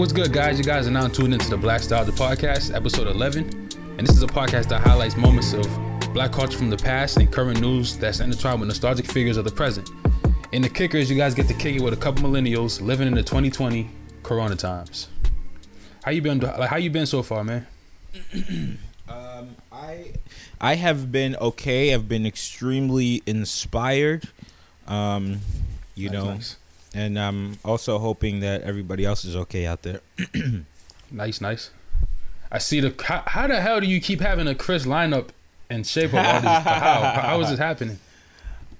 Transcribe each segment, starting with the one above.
What's good, guys? You guys are now tuned into the Black Style the podcast, episode 11. And this is a podcast that highlights moments of black culture from the past and current news that's intertwined with nostalgic figures of the present. In the kickers, you guys get to kick it with a couple millennials living in the 2020 Corona times. How you been? Like, how you been so far, man? Um, I I have been okay. I've been extremely inspired. Um, you Nice, know, nice. And I'm also hoping that everybody else is okay out there. Nice, nice. I see the. How, how the hell do you keep having a Chris lineup and shape of all these? how? How is this happening?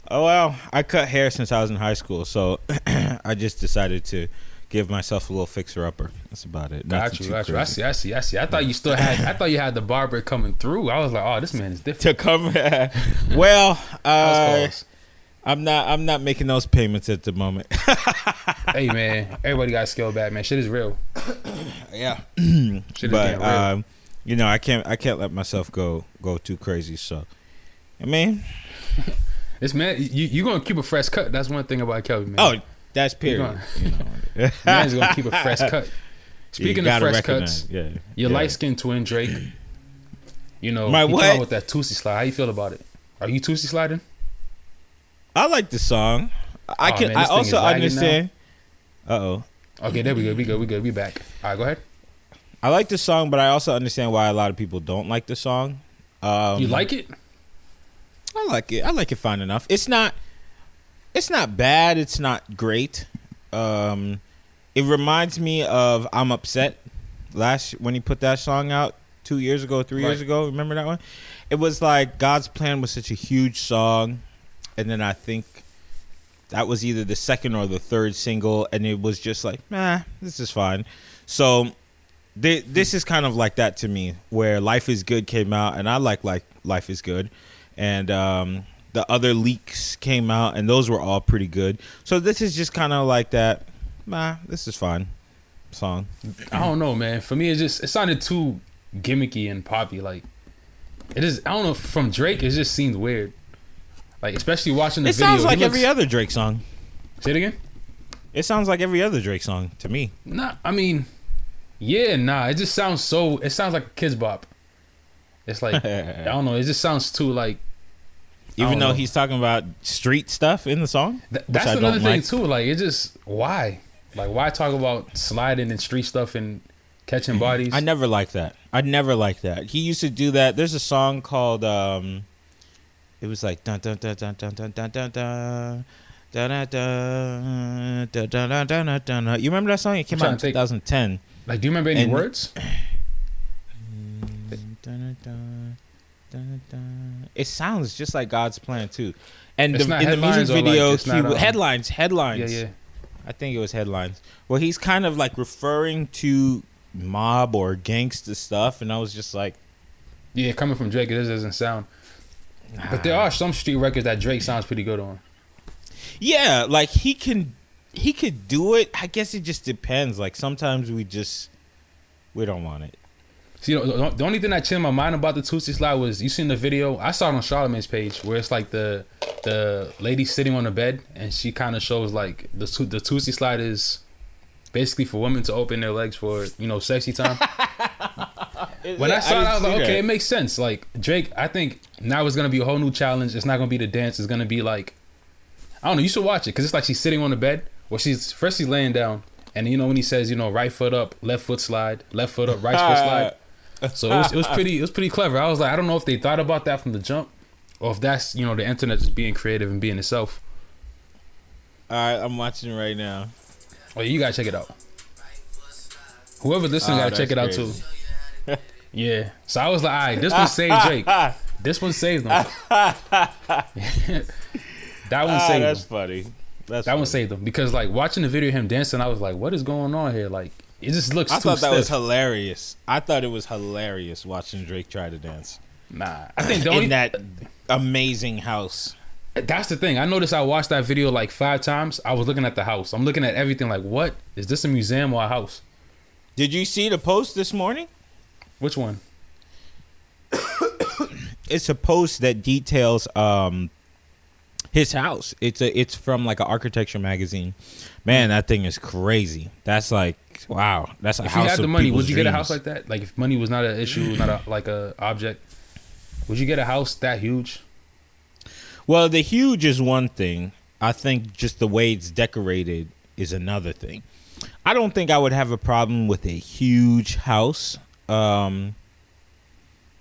Oh well, I cut hair since I was in high school, so I just decided to give myself a little fixer upper. That's about it. Got Nothing you, got you. I see, I see, I see. I thought you still had. I thought you had the barber coming through. I was like, oh, this man is different. To cover, well, uh. I'm not. I'm not making those payments at the moment. hey man, everybody got scale back, man. Shit is real. yeah. Shit is but real. um, you know, I can't I can't let myself go go too crazy. So, I mean, it's man, you you gonna keep a fresh cut. That's one thing about Kelvin, man. oh, that's period. gonna- You know. man's gonna keep a fresh cut. Speaking of fresh cuts, yeah, your yeah. light skinned twin Drake. You know, My what? with that Toosie slide. How you feel about it? Are you Toosie sliding? I like the song. I Oh, can. man, I also understand. Uh oh. Okay, there we go. We go. We good. We back. All right, go ahead. I like the song, but I also understand why a lot of people don't like the song. Um, you like it? I like it. I like it fine enough. It's not. It's not bad. It's not great. Um, it reminds me of "I'm Upset" last when he put that song out two years ago, three years ago. Remember that one? It was like God's Plan was such a huge song, and then I think that was either the second or the third single, and it was just like, nah, this is fine. So. thi- This is kind of like that to me, where "Life Is Good" came out, and I like like "Life Is Good," and um, the other leaks came out, and those were all pretty good. So this is just kind of like that. Nah, this is fine. Song. I don't know, man. For me, it just it sounded too gimmicky and poppy. Like it is. I don't know. From Drake, it just seems weird. Like especially watching the video. It video. sounds like looks- every other Drake song. Say it again. It sounds like every other Drake song to me. Nah, I mean, yeah, nah. It just sounds so. It sounds like a kids bop. It's like I don't know. It just sounds too like. Even though know. he's talking about street stuff in the song. Th- that's another thing like. too. Like it just why, like why talk about sliding and street stuff and catching bodies? I never liked that. I never liked that. He used to do that. There's a song called um it was like dun dun dun dun dun dun dun dun dun dun dun dun dun dun dun dun dun. You remember that song? It came I'm out in trying to think. 2010. Like, do you remember any And- words? Dun, dun, dun, dun, dun. It sounds just like God's plan too. And the, in the music or, like, video, it's not, he, um, headlines, headlines. Yeah, yeah. I think it was headlines. Well, he's kind of like referring to mob or gangster stuff, and I was just like, Yeah, coming from Drake, it doesn't sound. But there are some street records that Drake sounds pretty good on. yeah, like he can, he could do it. I guess it just depends. Like sometimes we just, we don't want it. See, the, the- only thing that changed my mind about the Toosie slide was you seen the video. I saw it on Charlamagne's page where it's like the the lady sitting on the bed and she kind of shows like the the Toosie slide is basically for women to open their legs for you know sexy time. when I saw it, I was like, okay, it makes sense. Like Drake, I think now it's gonna be a whole new challenge. It's not gonna be the dance. It's gonna be like, I don't know. You should watch it because it's like she's sitting on the bed. Well, she's first she's laying down, and you know when he says, you know, right foot up, left foot slide, left foot up, right foot slide. So it was, it was pretty it was pretty clever. I was like, I don't know if they thought about that from the jump, or if that's you know the internet just being creative and being itself. All right, I'm watching right now. Oh, you gotta check it out. Whoever listening Oh, gotta check it out too. Yeah. So I was like, all right, this one saved Drake. This one saved them. that one Ah, saved that's him. funny. That's That one funny. saved him because like watching the video of him dancing, I was like, what is going on here? Like it just looks I thought that was hilarious. I thought it was hilarious watching Drake try to dance nah. I think the only in that amazing house. That's the thing. I noticed I watched that video like five times. I was looking at the house. I'm looking at everything like, what? Is this a museum or a house? Did you see the post this morning? Which one? It's a post that details um his house. It's a it's from like an architecture magazine. Man, that thing is crazy. That's like wow. That's a If house. you had the money, would you get a house like that? Like if money was not an issue, not a like a object, would you get a house that huge? Well, the huge is one thing. I think just the way it's decorated is another thing. I don't think I would have a problem with a huge house. Um,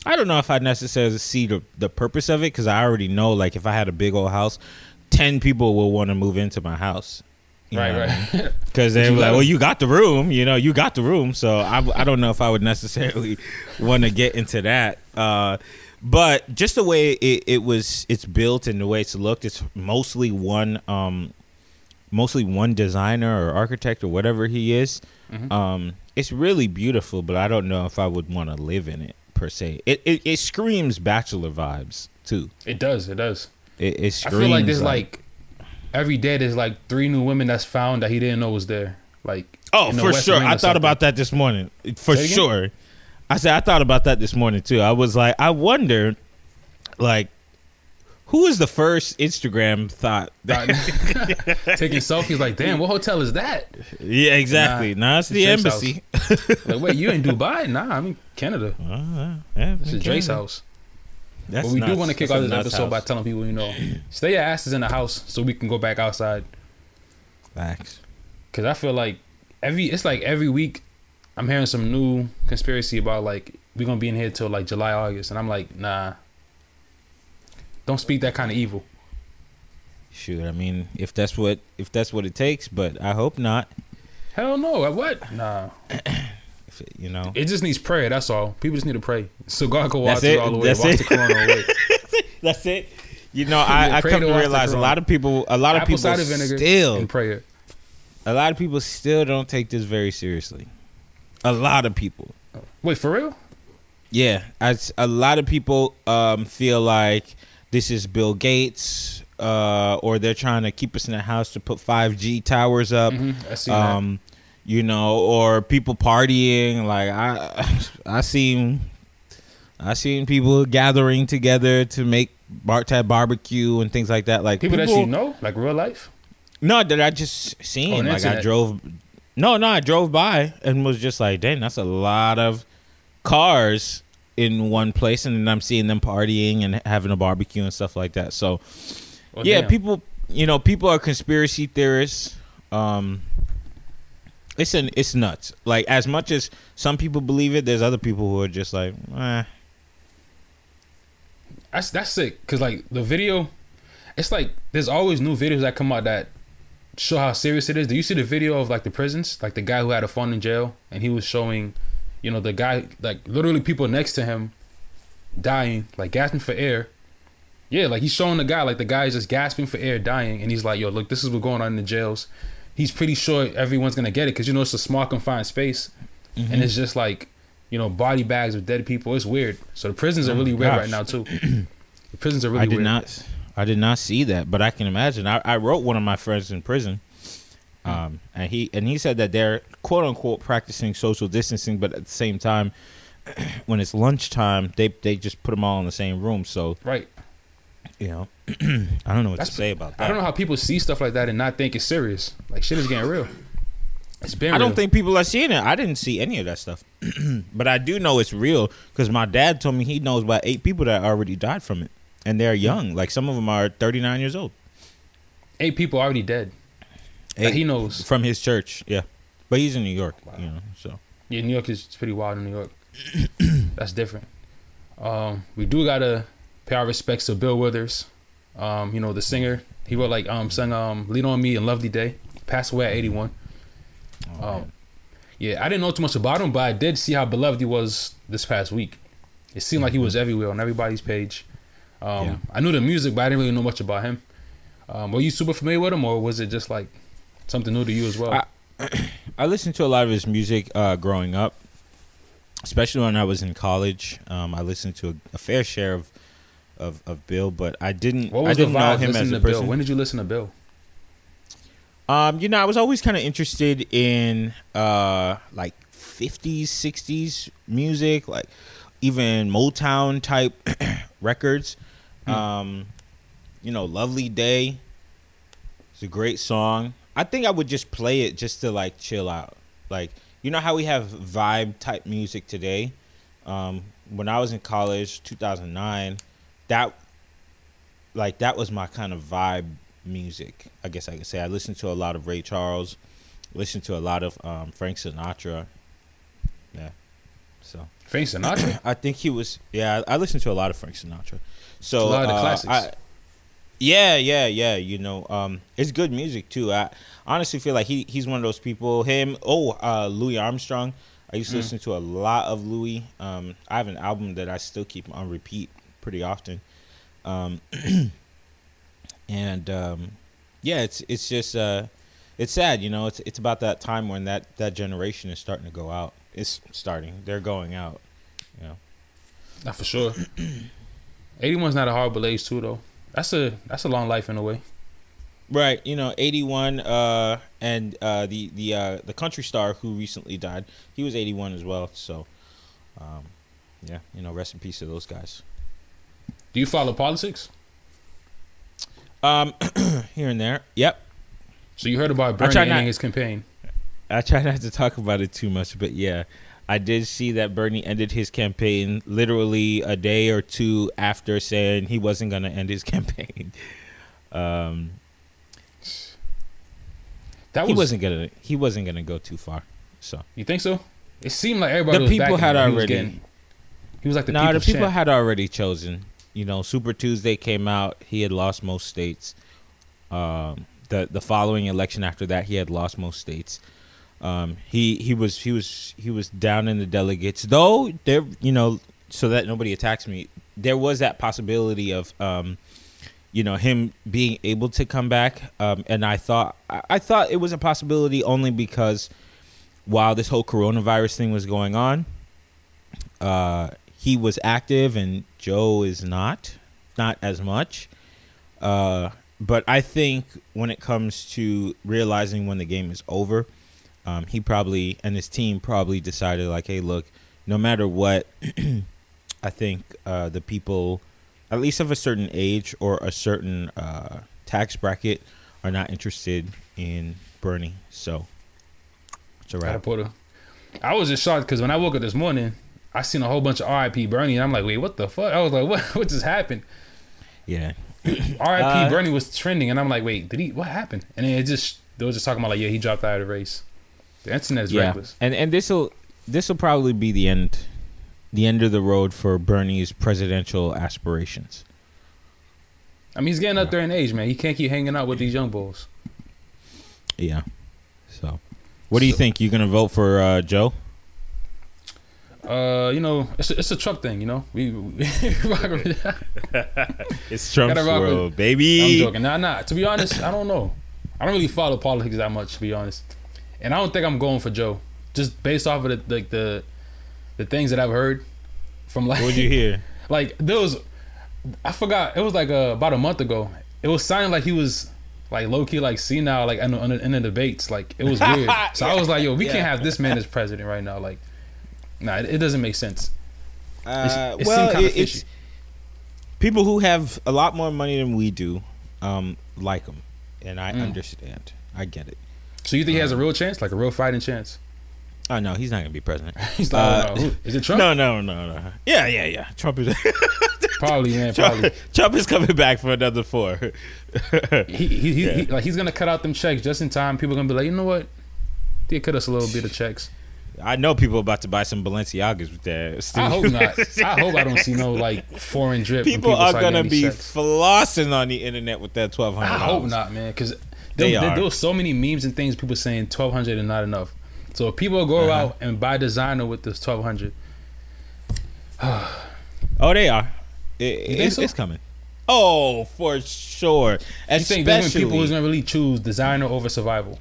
I don't know if I necessarily see the, the purpose of it because I already know, like, if I had a big old house, 10 people will want to move into my house. Right, know what I mean? right. Because they're like, well, you got the room, you know, you got the room. So I, I don't know if I would necessarily want to get into that. Uh, but just the way it, it was, it's built and the way it's looked, it's mostly one, um, mostly one designer or architect or whatever he is. Mhm. Um, it's really beautiful, but I don't know if I would want to live in it per se. It, it it screams bachelor vibes too. it does. It does. It, it I screams feel like there's like, every day there's like three new women that's found that he didn't know was there. Like Oh, for West sure. I thought something. about that this morning. For Say it again? sure. I said I thought about that this morning too. I was like, I wonder, like, who was the first Instagram thought? Taking selfies. Like, damn, what hotel is that? yeah, exactly. Nah, Nah, it's the Drake's embassy. Like, wait, you in Dubai? Nah, I'm in Canada. Uh, yeah, This is. Drake's house. That's but we do want to kick That's off this nuts episode by telling people, you know, stay your asses in the house so we can go back outside. Facts. Cause I feel like every it's like every week I'm hearing some new conspiracy about like we're gonna be in here till like July, August, and I'm like, nah. Don't speak that kind of evil. Shoot, I mean, if that's what if that's what it takes, but I hope not. Hell no. What? Nah. If it, you know, It just needs prayer. That's all. People just need to pray. So God can watch it it? all the way. That's watch it? the corona away. that's it. You know, I, I come to to realize a lot of people, a lot of Apple people cider vinegar still and prayer. a lot of people still don't take this very seriously. A lot of people. Wait, for real? Yeah, as a lot of people um, feel like this is Bill Gates, uh, or they're trying to keep us in the house to put 5G towers up. Mhm, I see that. Um, you know, or people partying. Like I, I seen, I seen people gathering together to make bar tab barbecue and things like that. Like People, that you know, like real life. No, that I just Oh, seen. the like I drove. No, no, I drove by and was just like, dang, that's a lot of cars in one place, and then I'm seeing them partying and having a barbecue and stuff like that. So Well, yeah, damn. people, you know, people are conspiracy theorists. Um, it's an, it's nuts. Like as much as some people believe it, there's other people who are just like, eh. That's that's sick. Cause like the video, it's like there's always new videos that come out that show how serious it is. Do you see the video of like the prisons? Like the guy who had a phone in jail and he was showing, you know, the guy like literally people next to him dying, like gasping for air. Yeah, like he's showing the guy, like the guy is just gasping for air, dying, and he's like, "Yo, look, this is what's going on in the jails." He's pretty sure everyone's gonna get it because you know it's a small confined space, Mm-hmm. and it's just like, you know, body bags of dead people. It's weird. So the prisons are Oh really my weird gosh. right now too. the prisons are really I did weird. not. I did not see that, but I can imagine. I, I wrote one of my friends in prison. Um, and he and he said that they're quote unquote practicing social distancing, but at the same time, when it's lunchtime, they they just put them all in the same room. So Right. you know, I don't know what That's- to say about that. I don't know how people see stuff like that and not think it's serious. Like shit is getting real. It's been. I don't think people are seeing it. I didn't see any of that stuff, but I do know it's real because my dad told me he knows about eight people that already died from it, and they're young. Like some of them are thirty nine years old. eight people already dead. That he knows. from his church, yeah, but he's in New York, you know. So Yeah, New York is pretty wild in New York. That's different. Um, we do gotta pay our respects to Bill Withers. Um, you know, the singer. He wrote like um sang um Lean on Me and Lovely Day. Passed away at eighty one. oh, Um, yeah, I didn't know too much about him, but I did see how beloved he was this past week. It seemed like he was everywhere on everybody's page. Um, Mm-hmm. Yeah. I knew the music, but I didn't really know much about him. Um, were you super familiar with him, or was it just like something new to you as well? I- I listened to a lot of his music uh, growing up, especially when I was in college. Um, I listened to a, a fair share of, of of Bill, but I didn't. what was the didn't know vibe him as a to Bill? person. When did you listen to Bill? Um, you know, I was always kind of interested in uh like 50s, 60s music, like even Motown type records. Hmm. Um you know, "Lovely Day." It's a great song. I think I would just play it just to like chill out. Like you know how we have vibe type music today. Um, when I was in college, 2009, that like that was my kind of vibe music. I guess I could say I listened to a lot of Ray Charles, listened to a lot of um, Frank Sinatra. Yeah, so Frank Sinatra. I think he was. Yeah, I listened to a lot of Frank Sinatra. So A lot of the uh, classics. I- yeah, yeah, yeah. You know, um, it's good music too. I honestly feel like he he's one of those people. Him. Oh, uh, Louis Armstrong. I used to Mm. listen to a lot of Louis. Um, I have an album that I still keep on repeat pretty often. Um, and um, yeah, it's it's just uh, it's sad. You know, it's it's about that time when that that generation is starting to go out. It's starting. They're going out. You know. Not for sure. 81's not a horrible age too though. That's a that's a long life in a way. Right, you know, eighty one, uh, and uh, the the uh, the country star who recently died, he was eighty one as well. So, um, yeah, you know, rest in peace to those guys. Do you follow politics? Um, here and there, yep. So you heard about Bernie ending his campaign. I try not to talk about it too much, but yeah, I did see that Bernie ended his campaign literally a day or two after saying he wasn't going to end his campaign. Um, That he was, wasn't gonna he wasn't gonna go too far. So You think so? It seemed like everybody The was people had him. He was already- getting- He was like the no, the people champ. had already chosen. You know, Super Tuesday came out. He had lost most states. Um, the the following election after that, he had lost most states. Um, he he was he was he was down in the delegates, though. There, you know, so that nobody attacks me. There was that possibility of, um, you know, him being able to come back. Um, and I thought I, I thought it was a possibility only because while this whole coronavirus thing was going on, uh, he was active and Joe is not, not as much. Uh, but I think when it comes to realizing when the game is over, um, he probably and his team probably decided like, hey, look, no matter what, I think uh, the people, at least of a certain age or a certain uh, tax bracket, are not interested in Bernie. So it's a Gotta wrap. put a- I was just shocked because when I woke up this morning, I seen a whole bunch of R.I.P. Bernie, and I'm like, wait, what the fuck? I was like, what? What just happened? Yeah. R.I.P. Uh, Bernie was trending, and I'm like, wait, did he? What happened? And then it just they were just talking about like, yeah, he dropped out of the race. The internet's yeah. reckless. And and this will this will probably be the end, the end of the road for Bernie's presidential aspirations. I mean, he's getting up there in age, man. He can't keep hanging out with these young bulls. Yeah. So, what do you So- think? You gonna vote for uh, Joe? Uh, you know, it's a, it's a Trump thing, you know. We, we It's Trump's rock with- baby. I'm joking. Nah, nah. To be honest, I don't know. I don't really follow politics that much, to be honest. And I don't think I'm going for Joe, just based off of the like the the things that I've heard from like What'd you hear? like there was I forgot it was like uh, about a month ago. It was sounding like he was like low key like senile like in the, in the, in the debates. Like it was weird. So I was like, yo, we Yeah. can't have this man as president right now. Like, nah, it, it doesn't make sense. Uh, it well, seemed kinda it- it's people who have a lot more money than we do, um, like him, and I Mm. understand. I get it. So you think he has a real chance, like a real fighting chance? Oh no, he's not gonna be president. He's like, Uh, oh, no. Who- is it Trump? No, no, no, no. Yeah, yeah, yeah. Trump is Probably, man. Probably. Trump, Trump is coming back for another four. he, he, he, Yeah. he like he's gonna cut out them checks just in time. People are gonna be like, you know what? They cut us a little bit of checks. I know people about to buy some Balenciagas with that. I hope not. I hope I don't see no like foreign drip. when People are gonna be checks. flossing on the internet with that twelve hundred. I hope not, man, because They there, are. there was so many memes and things. People saying twelve hundred is not enough. So if people go Uh-huh. out and buy designer with this twelve hundred, Oh, they are. It, it's, so? it's coming. Oh, for sure. you think Especially people who's gonna really choose designer over survival?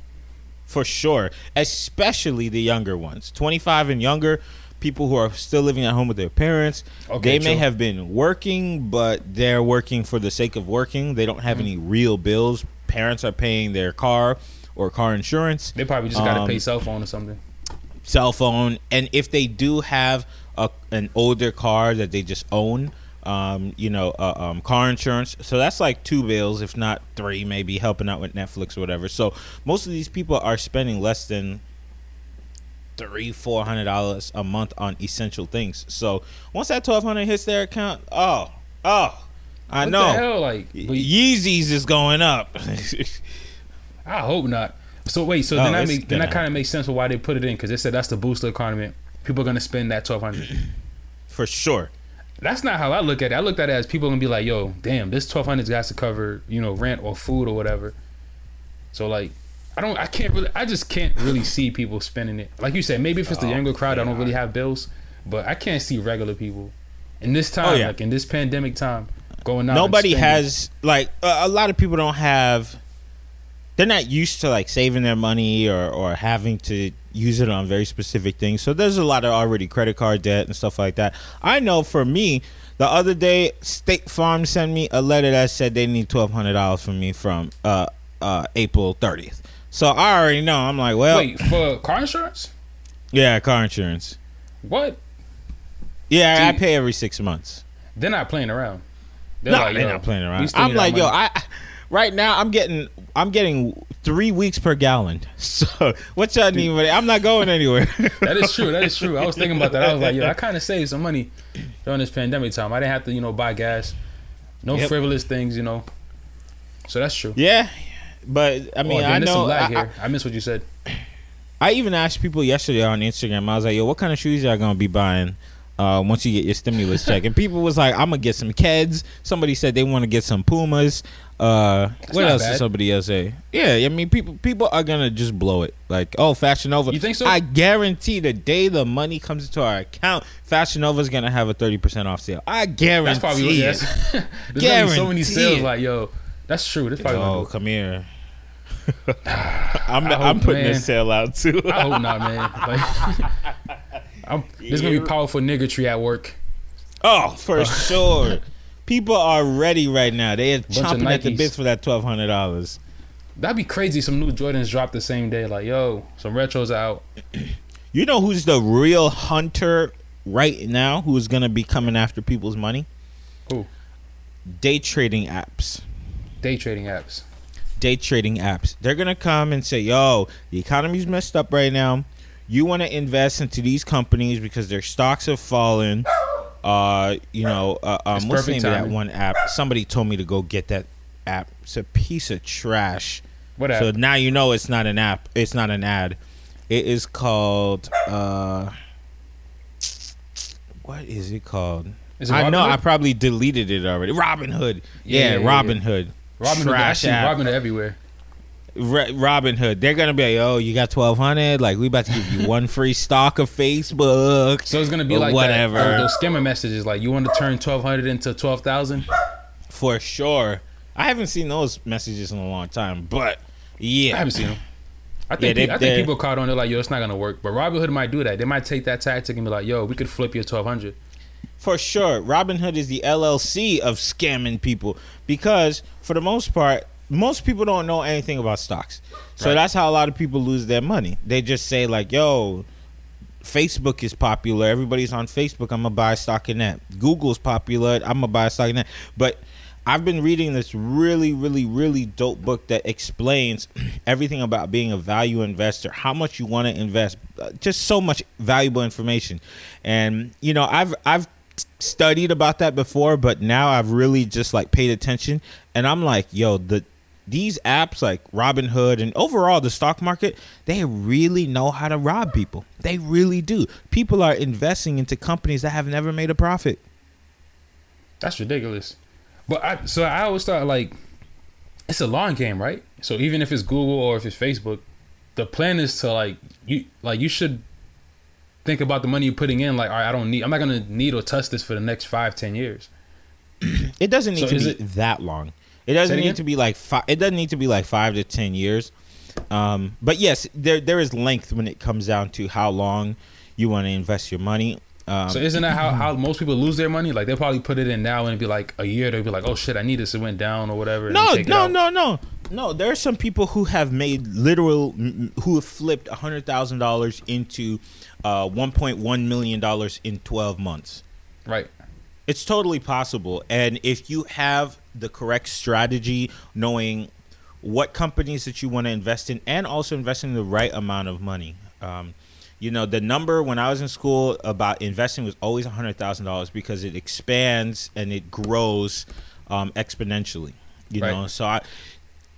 for sure. Especially the younger ones, twenty five and younger. People who are still living at home with their parents. Okay, they may true. have been working, but they're working for the sake of working. They don't have Mm-hmm. any real bills. Parents are paying their car or car insurance. They probably just Um, pay cell phone or something. cell phone, and if they do have a, an older car that they just own, um, you know, uh, um, car insurance. So that's like two bills, if not three, maybe helping out with Netflix or whatever. So most of these people are spending less than three, four hundred dollars a month on essential things. So once that twelve hundred hits their account, oh, oh, I What know. hell? Like, but Yeezys is going up. I hope not. So wait, so Oh, then that make then that kind of makes sense for why they put it in because they said that's the booster economy. People are gonna spend that twelve hundred. For sure. That's not how I look at it. I looked at it as people gonna be like, "Yo, damn, this twelve hundred got to cover you know rent or food or whatever." So like, I don't, I can't really, I just can't really see people spending it. Like you said, maybe if it's the Oh, younger crowd, I don't really have bills, but I can't see regular people in this oh, time, Oh, yeah. like in this pandemic time, going out. Nobody has like a, a lot of people don't have. They're not used to like saving their money or or having to use it on very specific things. So there's a lot of already credit card debt and stuff like that. I know for me, the other day State Farm sent me a letter that said they need twelve hundred dollars from me from uh uh April thirtieth. So I already know. I'm like, well, Wait for car insurance? yeah, car insurance. What? Yeah, I pay every six months. They're not playing around. They're No, like, they're not playing around. I'm need our like, yo, money. I right now I'm getting I'm getting three weeks per gallon. So what y'all need? I'm not going anywhere. That is true. That is true. I was thinking about that. I was like, yo, I kind of saved some money during this pandemic time. I didn't have to, you know, buy gas. No Yep. frivolous things, you know. So that's true. yeah, but I oh, mean, oh, damn, I there's know. some lag I, I, here. I, missed what you said. I even asked people yesterday on Instagram. I was like, yo, what kind of shoes y'all gonna be buying? Uh, once you get your stimulus check, and people was like, "I'm gonna get some Keds." Somebody said they want to get some Pumas. Uh, what else bad. did somebody else say? Yeah, I mean, people people are gonna just blow it. Like, oh, Fashion Nova. You think so? I guarantee the day the money comes into our account, Fashion Nova's gonna have a thirty percent off sale. I guarantee That's probably what it. yes. There's gonna be so many Guarantee sales. it. Like, yo, that's true. That's probably Oh, come here. I'm I I'm hope, putting man. this sale out too. I hope not, man. Like, I'm, there's gonna be powerful niggatry at work. Oh, for oh. sure. People are ready right now. They are of chomping at the bits for that twelve hundred dollars. That'd be crazy. Some new Jordans dropped the same day. Like, yo, some retros out. You know who's the real hunter right now? Who's gonna be coming after people's money? Who? Day trading apps. Day trading apps. Day trading apps. They're gonna come and say, "Yo, the economy's messed up right now. You want to invest into these companies because their stocks have fallen." Uh, you know, uh, um, what's the name of that one app? Somebody told me to go get that app. It's a piece of trash. What So now you know it's not an app. It's not an ad. It is called. uh What is it called? Is it I know. Robinhood? I probably deleted it already. Robinhood. Yeah, Yeah, yeah, Robin yeah. Hood. Robinhood. I Trash see app. Robinhood everywhere. Ro- Robinhood. They're gonna be like, "Oh, you got twelve hundred? Like, we about to give you one free stock of Facebook." So it's gonna be like whatever. That, uh, those scammer messages. Like, you want to turn twelve hundred into twelve thousand? For sure. I haven't seen those messages in a long time, but yeah, I haven't seen them. I Yeah, think they- pe- I think people caught on. They're like, yo, it's not gonna work. But Robinhood might do that. They might take that tactic and be like, yo, we could flip your twelve hundred. For sure. Robinhood is the LLC of scamming people because, for the most part, most people don't know anything about stocks. So Right. that's how a lot of people lose their money. They just say, like, yo, Facebook is popular. Everybody's on Facebook. I'm to buy stock in that. Google's popular. I'm to buy stock in that. But I've been reading this really, really, really dope book that explains everything about being a value investor, how much you want to invest, uh, just so much valuable information. And you know, I've I've studied about that before, but now I've really just like paid attention, and I'm like, yo, the these apps like Robinhood and overall the stock market, they really know how to rob people. They really do. People are investing into companies that have never made a profit. That's ridiculous. But I so I always thought like it's a long game, right? So even if it's Google or if it's Facebook, the plan is to like you like you should think about the money you're putting in. Like, all right, I don't need. I'm not gonna need or touch this for the next five, ten years. It doesn't need So to be it- that long. It doesn't need to be like five. It doesn't need to be like five to ten years. Um, but yes, there there is length when it comes down to how long you want to invest your money. Um, So isn't that how, how most people lose their money? Like they'll probably put it in now and it'd be like a year. They'll be like, oh shit, I need this. It went down or whatever. no, no, no, no, no. There are some people who have made literal, who have flipped hundred thousand dollars into uh, one point one million dollars in twelve months. Right. It's totally possible. And if you have the correct strategy, knowing what companies that you want to invest in, and also investing the right amount of money. Um, you know, the number when I was in school about investing was always $100,000 because it expands and it grows um, exponentially. You Right. know, so I,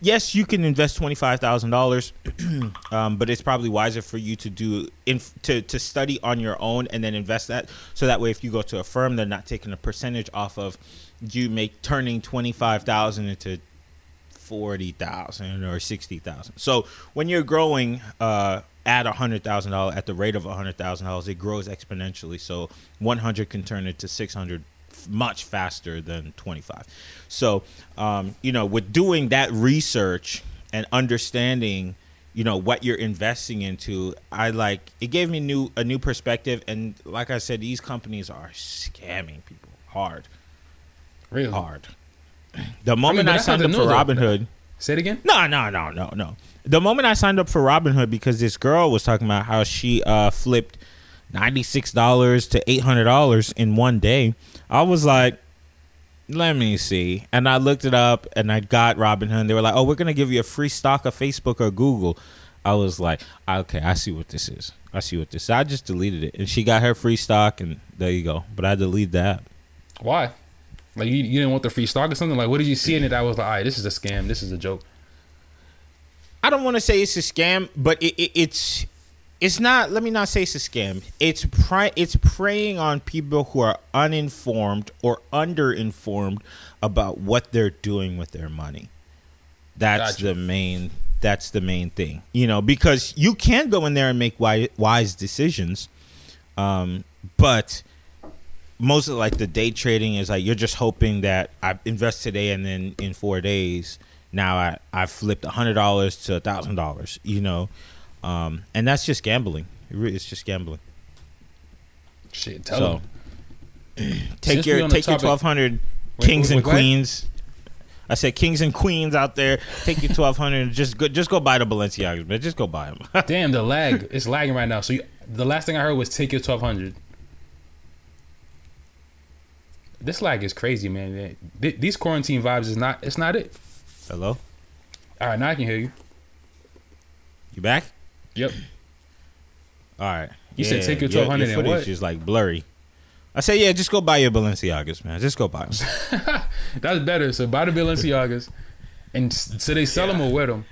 yes, you can invest twenty five thousand dollars, um, but it's probably wiser for you to do to to study on your own and then invest that. So that way, if you go to a firm, they're not taking a percentage off of you make turning twenty five thousand into forty thousand or sixty thousand. So when you're growing uh, at a hundred thousand dollars at the rate of a hundred thousand dollars, it grows exponentially. So one hundred can turn into six hundred much faster than twenty five. So um, you know, with doing that research and understanding. You know what you're investing into. I like it gave me new a new perspective, and like I said, these companies are scamming people hard, Really? hard. The moment I, that's not signed up for. Robinhood, Say it again. no, no, no, no, no. The moment I signed up for Robinhood because this girl was talking about how she uh, flipped ninety six dollars to eight hundred dollars in one day, I was like, let me see. And I looked it up and I got Robinhood. They were like, oh, we're gonna give you a free stock of Facebook or Google. I was like, okay, I see what this is. I see what this. Is. I just deleted it, and she got her free stock, and there you go. But I deleted the app. Why? Like you, you didn't want the free stock or something? Like what did you see in it that was like, all right, this is a scam, this is a joke. I don't want to say it's a scam, but it, it, it's it's not. Let me not say it's a scam. It's pri- It's preying on people who are uninformed or underinformed about what they're doing with their money. That's Gotcha. the main. That's the main thing. You know, because you can go in there and make wise, wise decisions, um, but most of like the day trading is like you're just hoping that I invest today and then in four days now I I flipped a hundred dollars to a thousand dollars. You know, um, and that's just gambling. It's just gambling. Shit, tell So them. take Since your take your twelve hundred kings wait, and wait, go ahead. queens. I said kings and queens out there. Take your twelve hundred and just go just go buy the Balenciagas, man. Just go buy them. Damn, the lag. It's lagging right now. So you, the last thing I heard was take your twelve hundred. This lag is crazy, man. Th- These quarantine vibes is not. It's not it. Hello, All right, now I can hear you. you back? Yep. All right. You said take your your- 1200 your and footage what? is like blurry. I said, yeah, just go buy your Balenciagas, man. Just go buy them. That's better. So buy the Balenciagas, and so they sell them or wear them.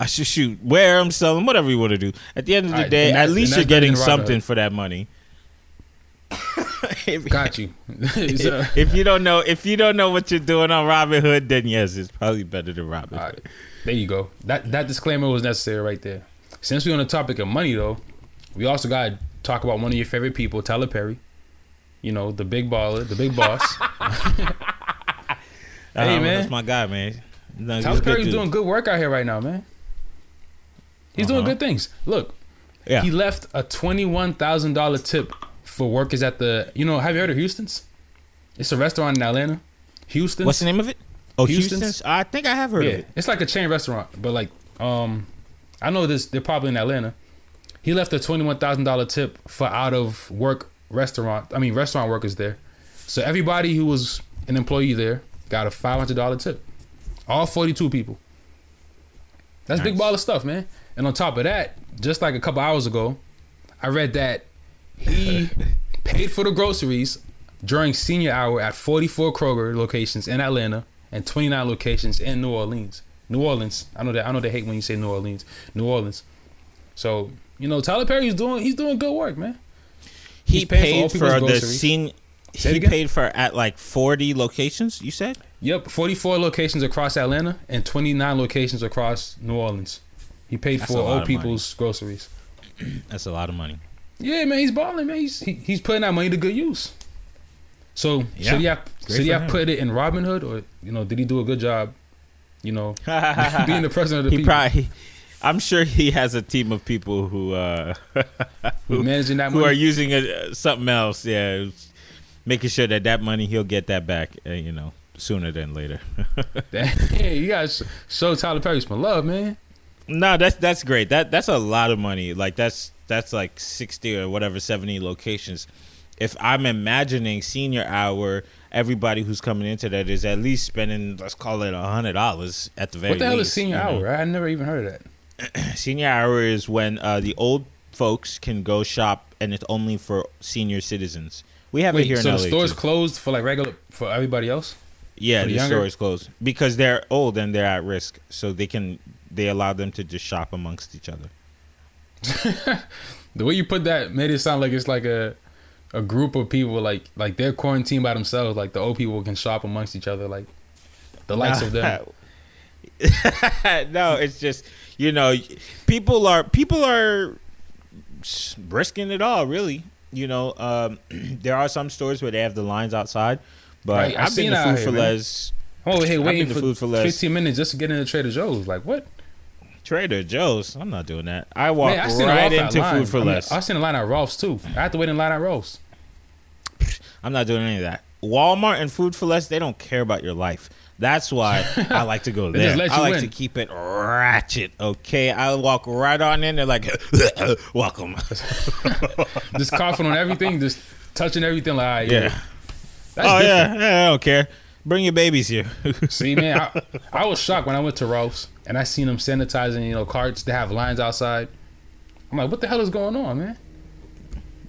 I should shoot, wear them, sell them, whatever you want to do. At the end of the Alright, day, at least you're getting something for that money. if, Got you. So- if you don't know, if you don't know what you're doing on Robinhood, then yes, it's probably better than Robinhood. All right, there you go. That that disclaimer was necessary right there. Since we're on the topic of money, though, we also got to talk about one of your favorite people, Tyler Perry. You know, the big baller, the big boss. Hey, Um, man. that's my guy, man. No, Tyler Perry's dude. doing good work out here right now, man. He's doing Uh-huh. good things. Look, Yeah. he left a twenty-one thousand dollar tip for workers at the. You know, have you heard of Houston's? It's a restaurant in Atlanta. Houston's. What's the name of it? Oh, Houston's? Houston's. I think I have heard yeah, of it. it's like a chain restaurant, but like, um, I know this. They're probably in Atlanta. He left a twenty-one thousand dollar tip for out of work restaurant. I mean, restaurant workers there. So everybody who was an employee there got a five hundred dollar tip. All forty-two people. That's big ball of stuff, man. And on top of that, just like a couple hours ago, I read that he paid for the groceries during senior hour at 44 Kroger locations in Atlanta and 29 locations in New Orleans. New Orleans. I know that. I know they hate when you say New Orleans. New Orleans. So you know, Tyler Perry's doing. He's doing good work, man. He He's paying for paid for, people's the scene. He paid for at like 40 locations. You said. Yep, 44 locations across Atlanta and 29 locations across New Orleans. He paid That's for old people's groceries. That's a lot of money. Yeah, man, he's balling, man. He's he, he's putting that money to good use. So Yeah. should he have Great should he have him. put it in Robinhood or you know did he do a good job? You know, being the president of the he people probably. I'm sure he has a team of people who uh, who's managing that who are using it, uh, something else. Yeah, making sure that that money he'll get that back. Uh, you know, sooner than later. hey, you guys show Tyler Perry some love, man. no, that's that's great. That that's a lot of money. Like that's that's like sixty or whatever, seventy locations. if I'm imagining senior hour, everybody who's coming into that is at least spending let's call it a hundred dollars at the very What the hell least, is senior you know? hour? I never even heard of that. Senior hour is when uh, the old folks can go shop, and it's only for senior citizens. We have it here so in the LA. store's too. closed for like regular for everybody else? yeah, for the the store is closed because they're old and they're at risk, so they can they allow them to just shop amongst each other. The way you put that made it sound like it's like a a group of people like like they're quarantined by themselves. Like the old people can shop amongst each other. Like the likes of them. no, it's just you know, people are people are brisking it all. Really, you know, um, there are some stores where they have the lines outside, but Right, I've I've been seen to Food here, for man. Less, Oh, hey, waiting for Food for Less. 15 minutes just to get into Trader Joe's. Like what? Trader Joe's. I'm not doing that. I walk Man, I seen right into line. Food for I mean, Less. I seen a line at Ralph's too. I had to wait in line at Ralph's. I'm not doing any of that. Walmart and Food for Less, they don't care about your life. That's why I like to go there. I like to keep it ratchet. Okay, I walk right on in. They're like, "Welcome." Just coughing on everything, just touching everything. Like, right, Yeah. That's oh yeah, yeah, I don't care. Bring your babies here. See, man, I, I was shocked when I went to Ralph's and I seen them sanitizing, you know, carts. They have lines outside. I'm like, what the hell is going on, man?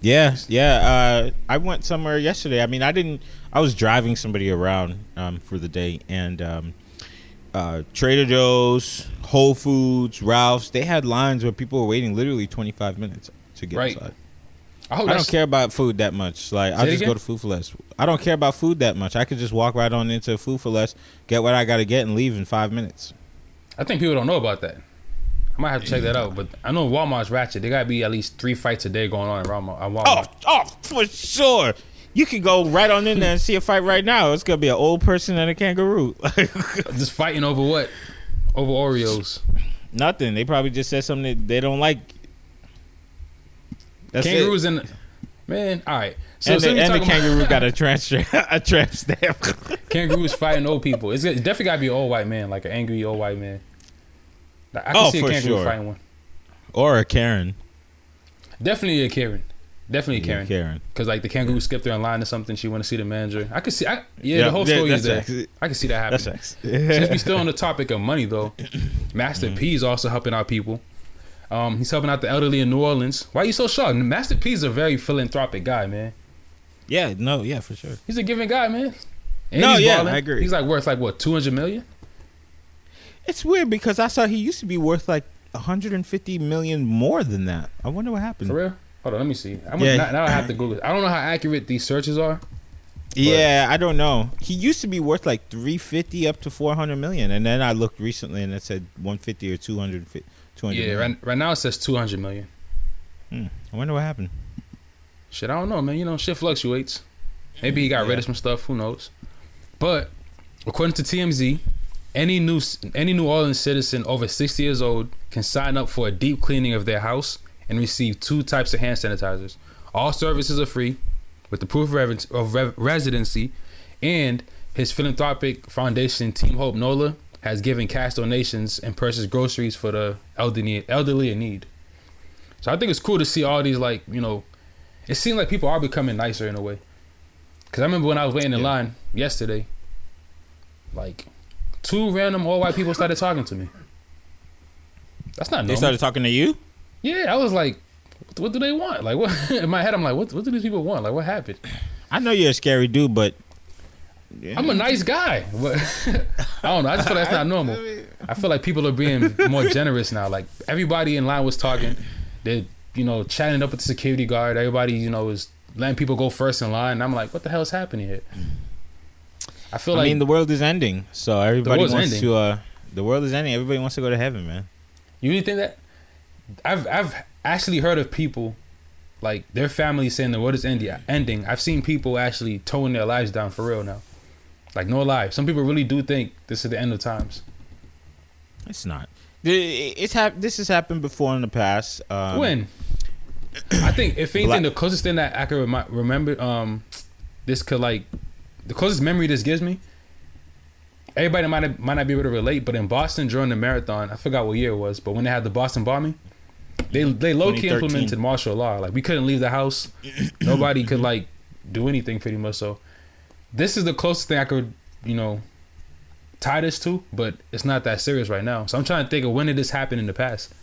yeah, yeah. Uh, I went somewhere yesterday. I mean, I didn't. I was driving somebody around um, for the day, and um, uh, Trader Joe's, Whole Foods, Ralph's. They had lines where people were waiting literally 25 minutes to get Right. inside. I hope I don't care about food that much. Like I just again? go to Food for Less. I don't care about food that much. I could just walk right on into Food for Less, get what I got to get, and leave in five minutes. I think people don't know about that. I might have to check that out, but I know Walmart's ratchet. There gotta be at least three fights a day going on at Walmart. At Oh, Walmart. oh, for sure. You can go right on in there and see a fight right now. It's gonna be an old person and a kangaroo. Just fighting over what? Over Oreos. Nothing. They probably just said something that they don't like. That's Kangaroos it. and man, all right. So, and the, and the about- kangaroo got a tramp a tramp stamp. kangaroos fighting old people. It's, it's definitely gotta be an old white man, like an angry old white man. Like, I can Oh, see a for kangaroo sure. fighting one. or a Karen. Definitely a Karen. Definitely a Karen. Karen. Cause like the kangaroo skipped her in line or something. She want to see the manager. I could see. I, yeah, the whole story is there. that's. I can see that That's happening. Since we still on the topic of money though, Master Mm-hmm. P is also helping out people. Um, he's helping out the elderly in New Orleans. Why are you so shocked? Master P is a very philanthropic guy, man. Yeah, no, yeah, for sure. He's a giving guy, man. And No, he's yeah, balling. I agree. He's like worth like what two hundred million. It's weird because I saw he used to be worth like 150 million more than that. I wonder what happened. For real? Hold on, let me see. I'm Yeah. now, now I have to Google. it. I don't know how accurate these searches are. Yeah, I don't know. He used to be worth like 350 up to 400 million, and then I looked recently and it said 150 or 200. 200 Yeah, right, right now it says two hundred million. Hmm. I wonder what happened. Shit, I don't know, man. You know, shit fluctuates. Maybe he got rid of some stuff. Who knows? But according to TMZ, any new any New Orleans citizen over 60 years old can sign up for a deep cleaning of their house and receive two types of hand sanitizers. All services are free, with the proof of, rev- of rev- residency, and his philanthropic foundation, Team Hope NOLA, has given cash donations and purchased groceries for the elderly elderly in need. So I think it's cool to see all these like you know, it seems like people are becoming nicer in a way. Cause I remember when I was waiting in Yeah. line yesterday, like two random all white people started talking to me. That's not They started talking to you? yeah, I was like, what, what do they want? Like, what? In my head, I'm like, what? What do these people want? Like, what happened? I know you're a scary dude, but yeah. I'm a nice guy, but I don't know. I just feel like that's not normal. I feel like people are being more generous now. Like everybody in line was talking, they you know chatting up with the security guard. Everybody you know is letting people go first in line. And I'm like, what the hell is happening here? I feel I like mean, the world is ending, so everybody wants ending. to. uh The world is ending. Everybody wants to go to heaven, man. you really think that? I've I've actually heard of people like their family saying the world is ending. Ending. I've seen people actually towing their lives down for real now. Like no lie, some people really do think this is the end of times. It's not. It's hap- This has happened before in the past. Um, when I think if anything, Black- the closest thing that I can remi- remember, um, this could like the closest memory this gives me. Everybody might have, might not be able to relate, but in Boston during the marathon, I forgot what year it was, but when they had the Boston bombing, they they low key implemented martial law. Like we couldn't leave the house, nobody could like do anything pretty much. So this is the closest thing I could, you know, tie this to, but it's not that serious right now. So I'm trying to think of when did this happen in the past.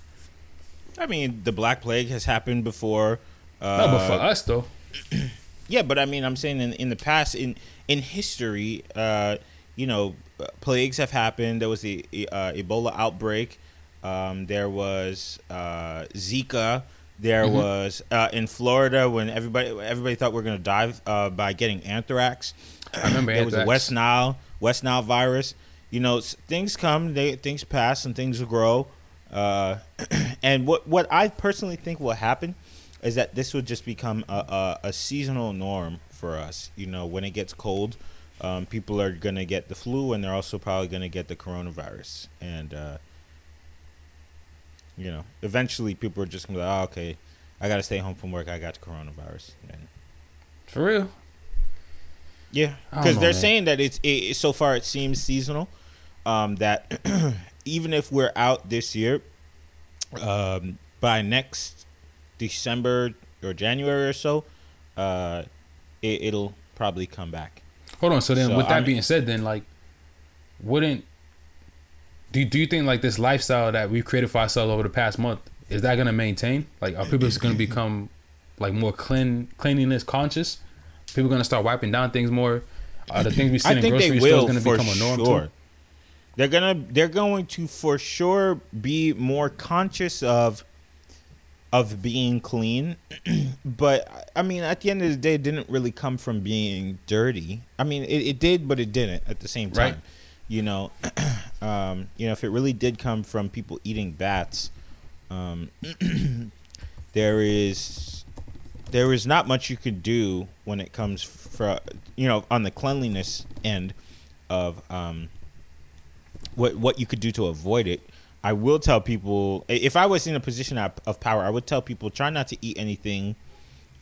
I mean, the Black Plague has happened before. Uh, no, but for us though, yeah, but I mean, I'm saying in in the past, in in history, uh, you know, uh, plagues have happened. There was the uh, Ebola outbreak. Um, there was uh, Zika. There Mhm. was uh, in Florida when everybody everybody thought we are gonna die uh, by getting anthrax. I remember there was a. West Nile West Nile virus. You know, things come, they things pass, and things will grow. Uh, and what what I personally think will happen is that this will just become a, a, a seasonal norm for us. You know, when it gets cold, um, people are gonna get the flu, and they're also probably gonna get the coronavirus. And uh, you know, eventually, people are just gonna be like, oh, okay, I gotta stay home from work. I got the coronavirus. And for real. yeah, because they're saying that it's it, so far it seems seasonal. Um, that even if we're out this year, um, by next December or January or so, uh, it, it'll probably come back. Hold on. So then, So, with that I mean- being said, then like, wouldn't do do you think like this lifestyle that we've created for ourselves over the past month is that gonna maintain? Like, are people just gonna become like more clean cleanliness conscious? People gonna start wiping down things more. Are the things we see in grocery stores gonna become a norm sure. too? They're gonna they're going to for sure be more conscious of of being clean, but I mean at the end of the day, it didn't really come from being dirty. I mean it, it did, but it didn't at the same time. Right. You know, um, you know if it really did come from people eating bats, um, there is there is not much you could do when it comes for you know on the cleanliness end of um, what what you could do to avoid it. I will tell people if I was in a position of, of power, I would tell people try not to eat anything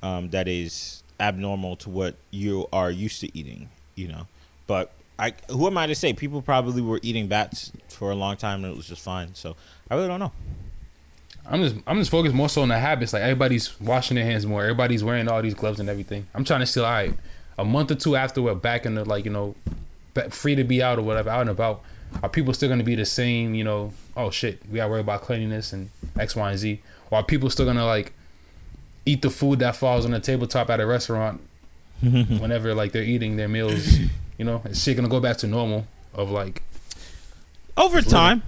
um, that is abnormal to what you are used to eating. You know, but I who am I to say? People probably were eating bats for a long time and it was just fine. So I really don't know. I'm just I'm just focused more so on the habits. Like everybody's washing their hands more. Everybody's wearing all these gloves and everything. I'm trying to still all right. A month or two after we're back in the like you know, free to be out or whatever, out and about. Are people still going to be the same? You know, oh shit, we got to worry about cleanliness and X, Y, and Z. Or are people still going to like eat the food that falls on the tabletop at a restaurant whenever like they're eating their meals? You know, is shit going to go back to normal of like over time.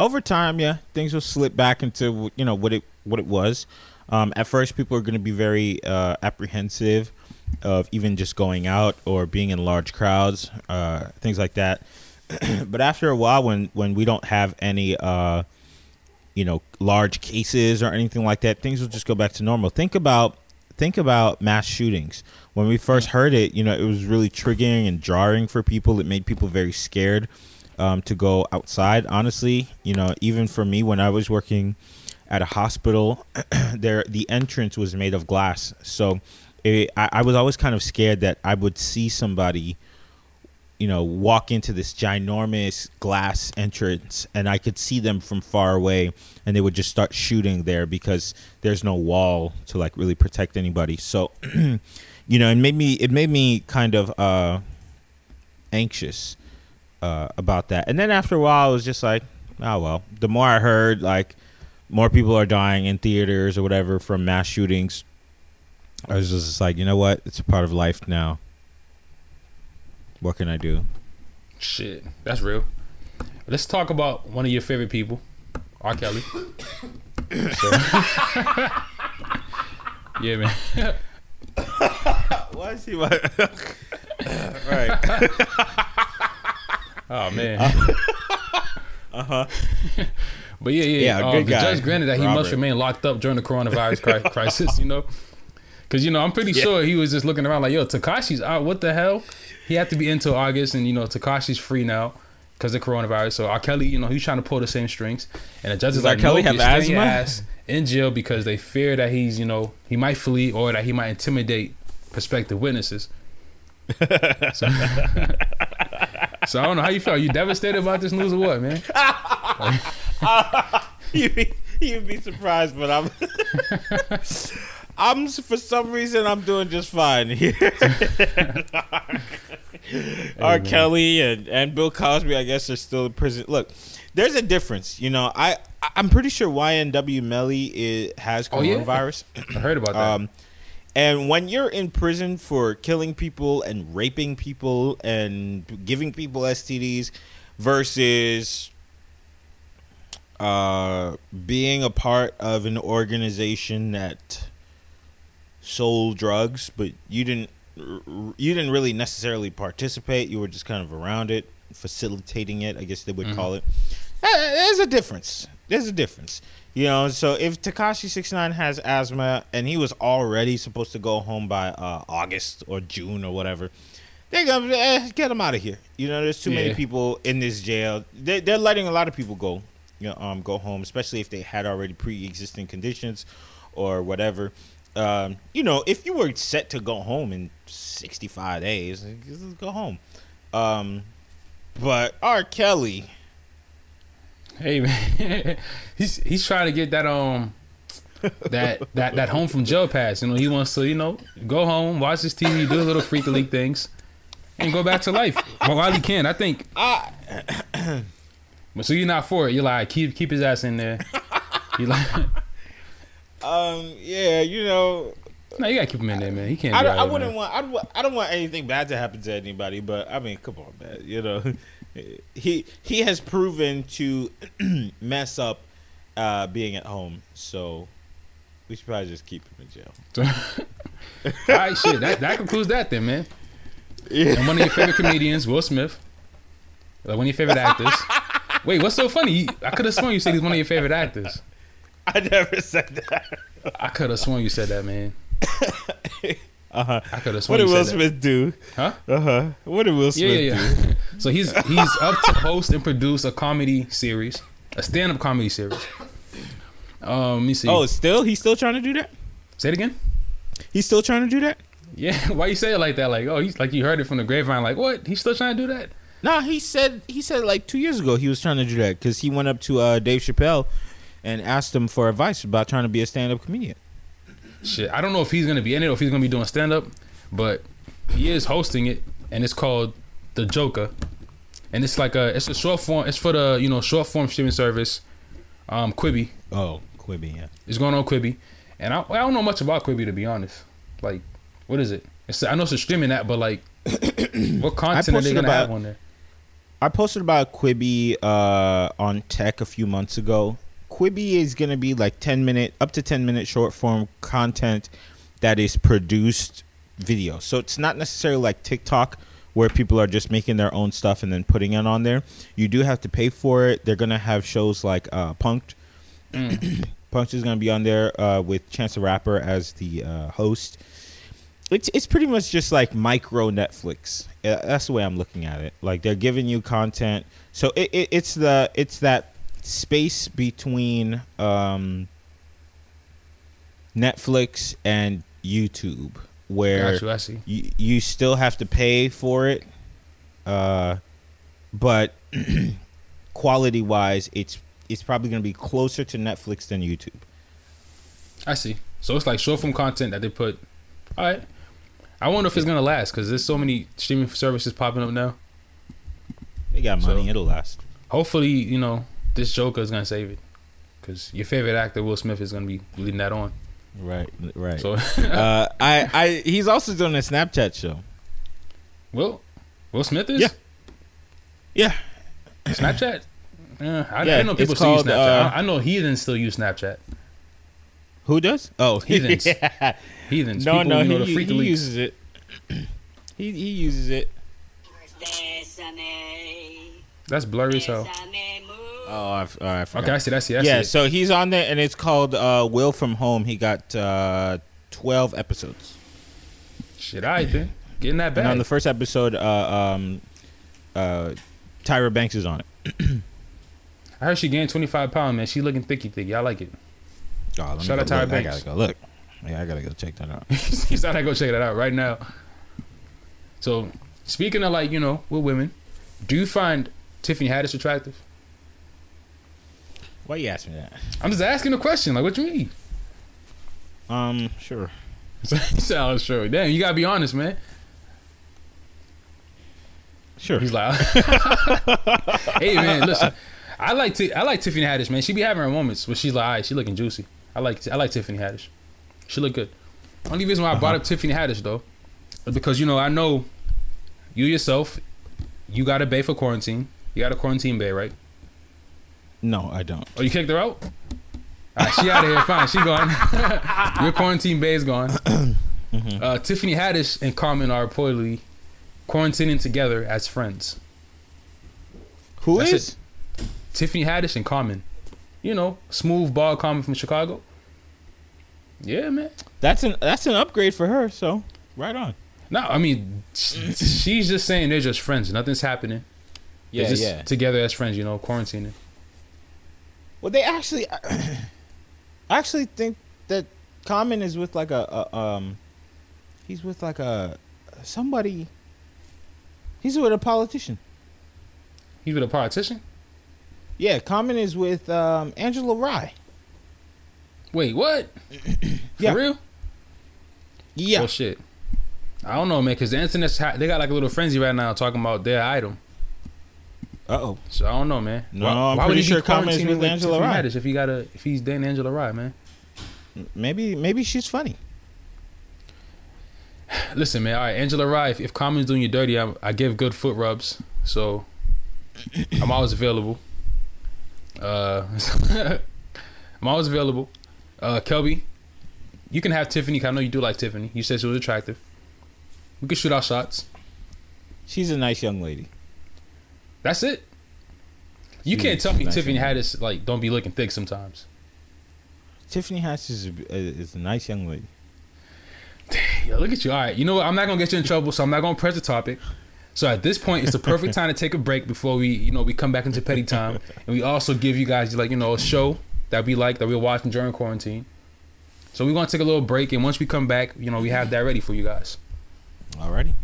Over time yeah things will slip back into you know what it what it was. Um, at first people are going to be very uh, apprehensive of even just going out or being in large crowds uh, things like that. But after a while when when we don't have any uh, you know large cases or anything like that things will just go back to normal. Think about think about mass shootings. When we first heard it you know it was really triggering and jarring for people. It made people very scared um, to go outside. Honestly you know even for me when i was working at a hospital there the entrance was made of glass. So it, I, I was always kind of scared that i would see somebody you know, walk into this ginormous glass entrance and I could see them from far away and they would just start shooting there because there's no wall to like really protect anybody. So, you know, it made me it made me kind of uh anxious uh about that. And then after a while I was just like, oh well. The more I heard like more people are dying in theaters or whatever from mass shootings, I was just like, you know what? It's a part of life now. What can I do? shit. That's real. Let's talk about one of your favorite people, R. Kelly. Yeah, man. Why is he my right? Oh man. Uh huh. But yeah, yeah, Yeah, yeah. Um, good the guy, judge granted that he must remain locked up during the coronavirus cri- crisis. You know, because you know I'm pretty Yeah. sure he was just looking around like, "Yo, Tekashi's out. What the hell?" He had to be until August, and you know Tekashi's free now because of coronavirus. So R. Kelly, you know, he's trying to pull the same strings, and the judge is Does R. like, Kelly "Nope, have you're staying your asthma?" ass in jail because they fear that he's, you know, he might flee or that he might intimidate prospective witnesses." so, so I don't know how you feel. Are you devastated about this news or what, man? you'd be you'd be surprised, but I'm I'm for some reason I'm doing just fine here. R. Kelly and, and Bill Cosby, I guess, are still in prison. Look, there's a difference. You know, I I'm pretty sure YNW Melly is, has Oh, yeah? coronavirus. I heard about that. Um, and when you're in prison for killing people and raping people and giving people STDs versus uh, being a part of an organization that sold drugs, but you didn't you didn't really necessarily participate. You were just kind of around it, facilitating it. I guess they would call it. Uh, There's a difference. There's a difference. You know, so if Tekashi Six Nine has asthma and he was already supposed to go home by uh, August or June or whatever, they're gonna eh, get him out of here. You know, there's too many people in this jail. They, they're letting a lot of people go. You know, um, go home, especially if they had already pre-existing conditions or whatever. Um, you know, if you were set to go home in 65 days, just go home. Um, but R. Kelly, Hey man, he's he's trying to get that um that that that home from jail pass. You know, he wants to you know go home, watch his TV, do a little freak league things, and go back to life well, while he can. I think. but so you're not for it. You're like keep keep his ass in there. You like um, yeah, you know, no, you gotta keep him in there, man. He can't. I, don't, I wouldn't man. want. I, don't- I don't want anything bad to happen to anybody, but I mean, come on, man. You know, he he has proven to mess up uh, being at home, so we should probably just keep him in jail. All right, shit. That that concludes that then, man. And one of your favorite comedians, Will Smith. Like one of your favorite actors. Wait, what's so funny? I could have sworn you said he's one of your favorite actors. I never said that. I could have sworn you said that, man. Uh huh. I could have sworn you said that. What did Will Smith do? Huh? Uh huh. What did Will Yeah, Smith yeah, do? yeah. so he's he's up to host and produce a comedy series, a stand-up comedy series. Um, let me see. Oh, still he's still trying to do that. say it again. He's still trying to do that. Yeah, why you say it like that? Like, oh, he's like you heard it from the grapevine. Like, what? He's still trying to do that? No, he said he said like two years ago he was trying to do that because he went up to uh, Dave Chappelle and asked him for advice about trying to be a stand-up comedian. Shit, I don't know if he's gonna be in it or if he's gonna be doing stand-up, but he is hosting it, and it's called The Joker, and it's like a it's a short form. It's for the you know short form streaming service, um, Quibi. Oh, Quibi, yeah. It's going on Quibi, and I, I don't know much about Quibi to be honest. Like, what is it? It's I know it's a streaming app, but like, what content are they gonna about- have on there? I posted about Quibi uh, on Tech a few months ago. Quibi is gonna be like ten minute, up to ten minute short form content that is produced video. So it's not necessarily like TikTok where people are just making their own stuff and then putting it on there. You do have to pay for it. They're gonna have shows like uh, Punked. Punked is gonna be on there uh, with Chance the Rapper as the uh, host. It's it's pretty much just like micro Netflix. That's the way I'm looking at it. Like they're giving you content. So it, it it's the it's that space between um, Netflix and YouTube where you. I see. you, you still have to pay for it uh but quality wise it's it's probably going to be closer to Netflix than YouTube I see. So it's like short form content that they put. All right. I wonder if it's gonna last because there's so many streaming services popping up now. they got money So- it'll last Hopefully, you know this Joker is gonna save it because your favorite actor Will Smith is gonna be leading that on. right right So, uh I I he's also doing a Snapchat show Will Will Smith is Yeah. yeah Snapchat. Yeah, I, I Yeah, didn't know people still use called, Snapchat. uh, I, I know heathens still use Snapchat. who does oh Heathens. yeah. Heathens. no people, no he, freak he uses it he he uses it That's blurry hell. Oh I, f- oh, I forgot Okay, I see. That's see. I yeah, it. so he's on there, and it's called uh, Will from Home. He got uh, twelve episodes, Shit, I then. Getting that and on the first episode, uh, um, uh, Tyra Banks is on it. I heard she gained 25 pounds, man. She looking thicky thicky. I like it. Oh, let me Shout out Tyra look. I Banks. gotta go look. Yeah, I gotta go check that out. He's not gonna go check that out right now. So, speaking of like you know, with women, do you find Tiffany Haddish attractive? Why you asking me that? I'm just asking a question. Like, what you mean? Um, sure. Sounds sure. Damn, you gotta be honest, man. Sure. He's like, hey man, listen, I like Ti- I like Tiffany Haddish, man. She be having her moments where she's like, all right, she looking juicy. I like I like Tiffany Haddish. She look good. Only reason why I brought up Tiffany Haddish though, is because you know I know you yourself, you got a bay for quarantine. You got a quarantine bay, right? No, I don't. Oh, you kicked her out? All right, she out of here. Fine, she gone. Your quarantine bay is gone. Uh, Tiffany Haddish and Common are reportedly quarantining together as friends. Who That's is? Tiffany Haddish and Common. You know, smooth ball Common from Chicago. Yeah, man. That's an that's an upgrade for her. So right on. No, I mean, she's just saying they're just friends. Nothing's happening. They're Yeah, just yeah. together as friends. You know, quarantining. Well, they actually, I actually think that Common is with like a, a um, he's with like a somebody. He's with a politician. He's with a politician. Yeah, Common is with um, Angela Rye. Wait, what? For Yeah. real? Yeah. Oh shit. I don't know, man. Because the internet's ha- they got like a little frenzy right now talking about their item. Uh oh. So I don't know, man. No, I'm pretty would he be sure Common is quarantining with Angela Rye. If he got a if he's dating Angela Rye, man? Maybe maybe she's funny. Listen, man. All right, Angela Rye. If, if Common's doing you dirty, I, I give good foot rubs. So I'm always available. Uh, I'm always available. Uh, Kelby, you can have Tiffany. 'cause I know you do like Tiffany. You said she was attractive. We can shoot our shots. She's a nice young lady. That's it. You can't tell me nice Tiffany young. Haddish like don't be looking thick sometimes. Tiffany Hatch is a, is a nice young lady. Yo, look at you. All right, you know what? I'm not gonna get you in trouble, so I'm not gonna press the topic. So at this point, it's the perfect time to take a break before we, you know, we come back into petty time, and we also give you guys like you know a show that we like that we're watching during quarantine. So we're gonna take a little break, and once we come back, you know, we have that ready for you guys. Alrighty.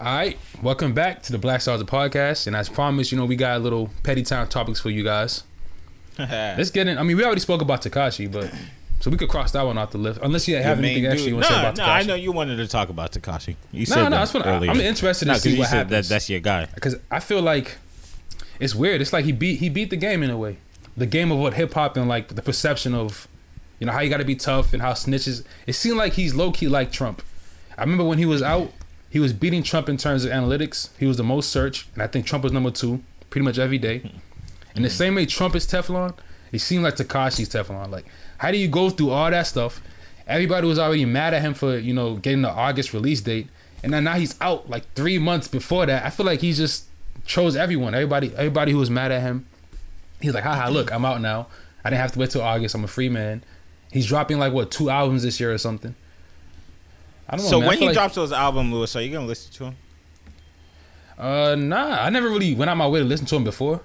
All right, welcome back to the Black Stars of podcast, and as promised, you know, we got a little petty time topics for you guys. Let's get in. I mean, we already spoke about Tekashi, but so we could cross that one off the list, unless you have Your anything extra you want to say No, about no, Tekashi. I know you wanted to talk about Tekashi. You No, said no, that's what I, earlier. I'm interested to No, see you what said happens. that that's your guy. because I feel like it's weird. It's like he beat he beat the game in a way. The game of what hip hop and like the perception of, you know, how you got to be tough and how snitches. It seemed like he's low key like Trump. I remember when he was out, he was beating Trump in terms of analytics. He was the most searched, and I think Trump was number two, pretty much every day. And the same way Trump is Teflon, it seemed like Tekashi's Teflon. Like, how do you go through all that stuff? Everybody was already mad at him for you know getting the August release date, and then now he's out like three months before that. I feel like he just chose everyone. Everybody, everybody who was mad at him, he's like, haha, look, I'm out now. I didn't have to wait till August. I'm a free man. He's dropping like what two albums this year or something. I don't know. So man. When feel he like- drops those album, Lewis, are you gonna listen to him? Uh, nah, I never really went out my way to listen to him before.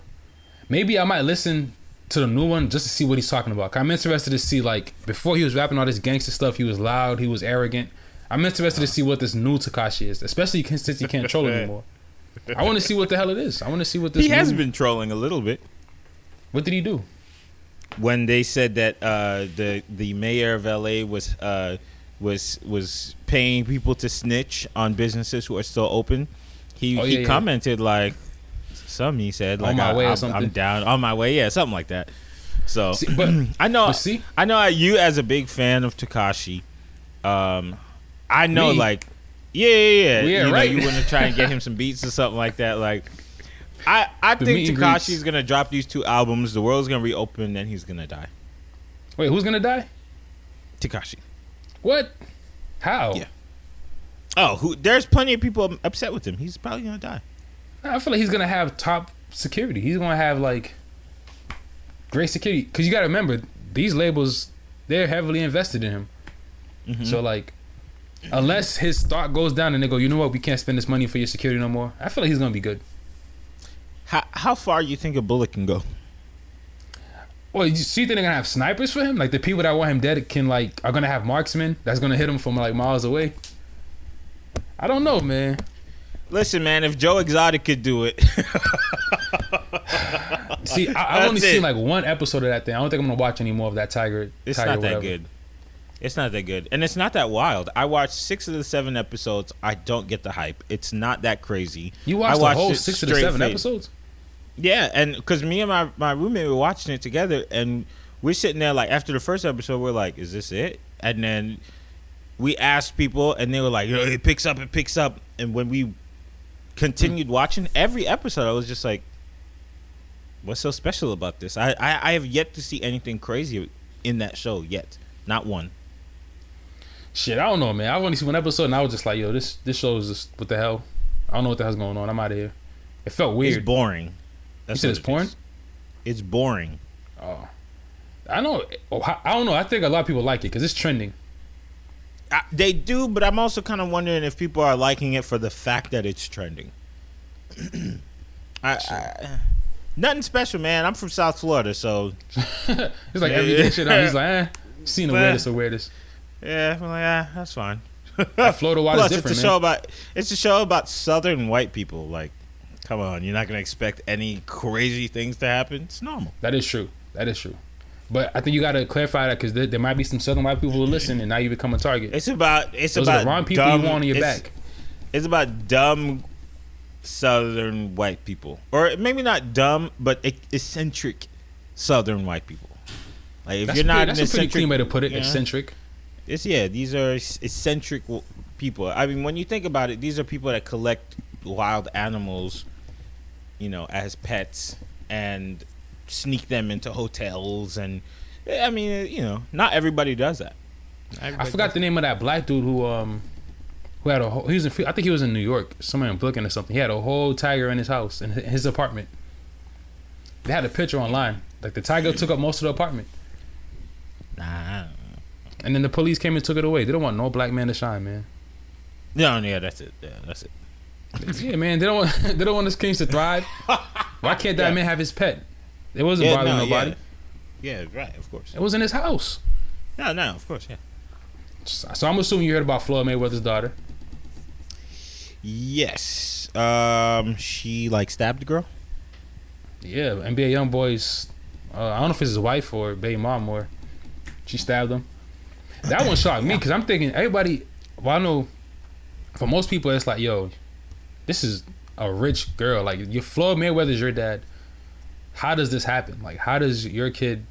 Maybe I might listen to the new one just to see what he's talking about. I'm interested to see like before he was rapping all this gangster stuff, he was loud, he was arrogant. I'm interested to see what this new Tekashi is, especially since he can't troll anymore. I want to see what the hell it is. I want to see what this. He has new- been trolling a little bit. What did he do? when they said that uh, the the mayor of LA was uh, was was paying people to snitch on businesses who are still open, he Oh, yeah, he yeah. commented like some he said On like my I, way I'm, something? I'm down on my way yeah something like that. So See, but I know but see, I know you as a big fan of Tekashi, um, I know Me? like yeah yeah yeah, Yeah, you know, you want to try and get him some beats or something like that like. I, I The think meet and greets. Tekashi's gonna drop these two albums. The world's gonna reopen, and then he's gonna die. wait, who's gonna die? Tekashi. What? How? Yeah. Oh, who? There's plenty of people upset with him. He's probably gonna die. I feel like he's gonna have top security. He's gonna have like great security because you got to remember these labels they're heavily invested in him. Mm-hmm. So like, unless his stock goes down and they go, you know what, we can't spend this money for your security no more. I feel like he's gonna be good. How how far you think a bullet can go? Well, you see, they're gonna have snipers for him. Like the people that want him dead can like are gonna have marksmen that's gonna hit him from like miles away. I don't know, man. Listen, man, if Joe Exotic could do it, See, I, I've only it. seen like one episode of that thing. I don't think I'm gonna watch any more of that Tiger. it's Tiger not that whatever. good. It's not that good, and it's not that wild. I watched six of the seven episodes. I don't get the hype. It's not that crazy. You I watched the whole six of the seven face. episodes. Yeah, and because me and my my roommate were watching it together, and we're sitting there like after the first episode, we're like, "Is this it?" And then we asked people, and they were like, "Yo, "It picks up, it picks up." And when we continued watching every episode, I was just like, "What's so special about this?" I I, I have yet to see anything crazy in that show yet, not one. Shit, I don't know, man. I only see one episode, and I was just like, yo, this this show is just what the hell. I don't know what the hell's going on. I'm out of here. It felt It's weird. boring. That's said it's it porn? is. It's boring. Oh, I know. oh, I don't know. I think a lot of people like it because it's trending. I, they do, but I'm also kind of wondering if people are liking it for the fact that it's trending. I, I, nothing special, man. I'm from South Florida, so It's like everyday shit. He's like, eh, seen the weirdest of weirdest. yeah, I'm like, ah, that's fine. Florida water is Plus, it's a different, show about it's a show about Southern white people. Like, come on, you're not gonna expect any crazy things to happen. It's normal. That is true. That is true. But I think you got to clarify that because there, there might be some southern white people who listen, and now you become a target. It's about it's Those about the wrong people dumb, you want on your it's- back. It's about dumb Southern white people, or maybe not dumb, but eccentric Southern white people. Like if That's, you're pretty, not that's an a pretty clean way to put it. Eccentric. it's yeah, these are eccentric people. I mean, when you think about it, these are people that collect wild animals, you know, as pets and sneak them into hotels and. I mean, you know, not everybody does that. Not I forgot the name of that black dude who um who had a whole, he was in I think he was in New York somewhere in Brooklyn or something. He had a whole tiger in his house in his apartment. They had a picture online. Like the tiger took up most of the apartment. Nah. and then the police came and took it away. They don't want no black man to shine, man. No, yeah, that's it. Yeah, that's it. Yeah, man. They don't want they don't want his kings to thrive. Why can't that Yeah. man have his pet? It wasn't Yeah, bothering no, nobody. Yeah. yeah, right, of course. It was in his house. No, no, of course, yeah. So I'm assuming you heard about Floyd Mayweather's daughter. Yes. Um, she like stabbed the girl. Yeah, NBA YoungBoy's. Uh, I don't know if it's his wife or baby mom or she stabbed him. That one shocked me because I'm thinking everybody. Well, I know for most people it's like, yo, this is a rich girl. Like, your Floyd Mayweather's your dad. How does this happen? Like, how does your kid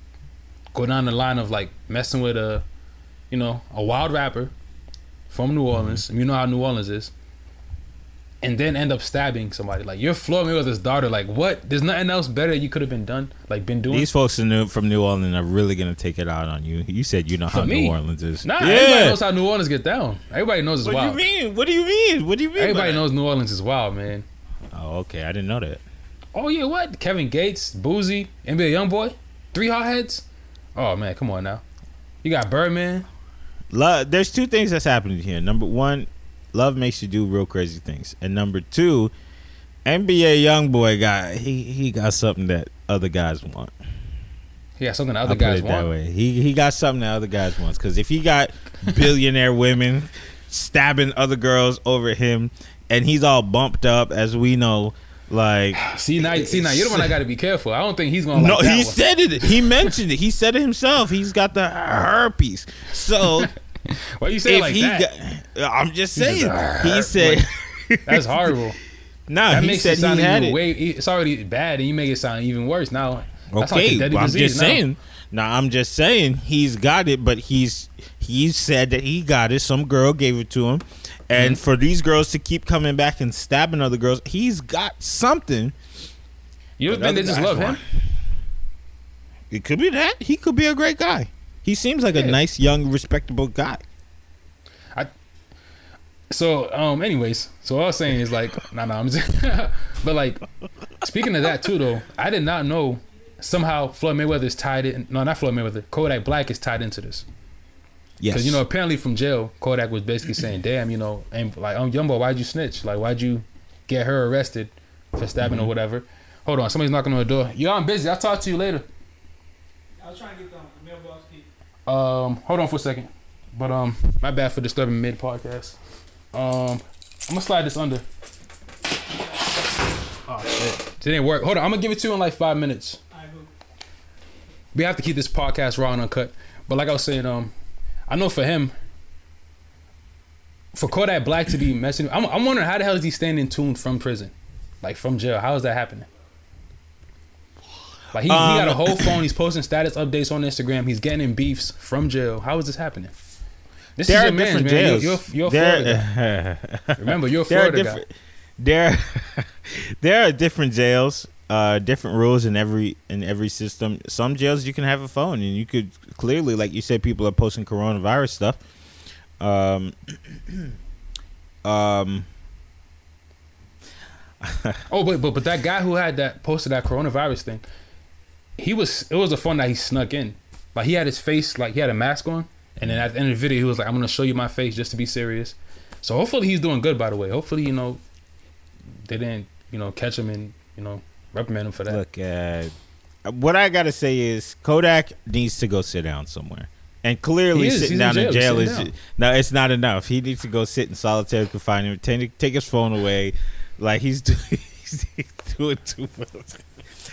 go down the line of like messing with a, you know, a wild rapper from New mm-hmm. Orleans? And you know how New Orleans is. And then end up stabbing somebody. Like you're with his daughter. Like what? There's nothing else better you could have been done. Like been doing. These folks in New, from New Orleans are really gonna take it out on you. You said you know how New Orleans is. Nah, everybody knows how New Orleans get down. Everybody knows it's What wild. do you mean? What do you mean? What do you mean? Everybody knows New Orleans is wild, man. Oh, okay. I didn't know that. Oh yeah, what? Kevin Gates, Boosie, NBA YoungBoy, three hotheads. Oh man, come on now. You got Birdman. Love. There's two things that's happening here. Number one, love makes you do real crazy things, and number two, NBA young boy got he he got something that other guys want. He got something that other guys it that want. way. He he got something that other guys wants. Because if he got billionaire women stabbing other girls over him, and he's all bumped up, as we know, like See now, see now, you're the one I got to be careful. I don't think he's gonna. Like no, that he one. said it. He mentioned it. He said it himself. He's got the herpes. So Why you say if like he that? got, I'm just He just, saying. He said. That's horrible. No, That he makes said it sound he had even it. way. It's already bad, and you make it sound even worse now. That's like Okay, I'm just now. saying. Now I'm just saying he's got it, but he's he said that he got it. Some girl gave it to him, and Mm-hmm. for these girls to keep coming back and stabbing other girls, he's got something. You don't think they just love him? It could be that he could be a great guy. He seems like a nice, young, respectable guy. I. So, um, anyways, so all I was saying is like, nah, nah, I'm just, but like, speaking of that too, though, I did not know somehow Floyd Mayweather is tied in. No, not Floyd Mayweather. Kodak Black is tied into this Yes, because you know apparently from jail, Kodak was basically saying, "Damn, you know, and like, um, Yumbo, why'd you snitch? Like, why'd you get her arrested for stabbing Mm-hmm. or whatever?" Hold on, somebody's knocking on the door. Yo, I'm busy. I'll talk to you later. I was trying to get the mailbox key. Um, hold on for a second. But um, my bad for disturbing mid podcast. Um, I'm gonna slide this under. Oh shit, it didn't work. Hold on, I'm gonna give it to you in like five minutes. We have to keep this podcast raw and uncut. But like I was saying, um, I know for him, for Kodak Black to be messing, I'm, I'm wondering how the hell is he staying in tune from prison, like from jail? How is that happening? Like he, he got a Um, whole phone. He's posting status updates on Instagram. He's getting in beefs from jail. How is this happening? This there is are your man, different man. jails. You're, you're, Florida guy. Remember, you're a there Florida guy. There, there are different jails. Uh, different rules in every in every system. Some jails you can have a phone, and you could clearly, like you said, people are posting coronavirus stuff. Um, um, Oh, but but but that guy who had that posted that coronavirus thing, he was it was a fun that he snuck in. Like he had his face like he had a mask on, and then at the end of the video he was like, "I'm gonna show you my face just to be serious." So hopefully he's doing good. By the way, hopefully you know they didn't you know catch him and you know reprimand him for that. Look, uh, what I gotta say is Kodak needs to go sit down somewhere. And clearly, sitting He's in down in jail. jail, is no, it's not enough. He needs to go sit in solitary confinement, take, take his phone away, like he's doing. He's doing too much.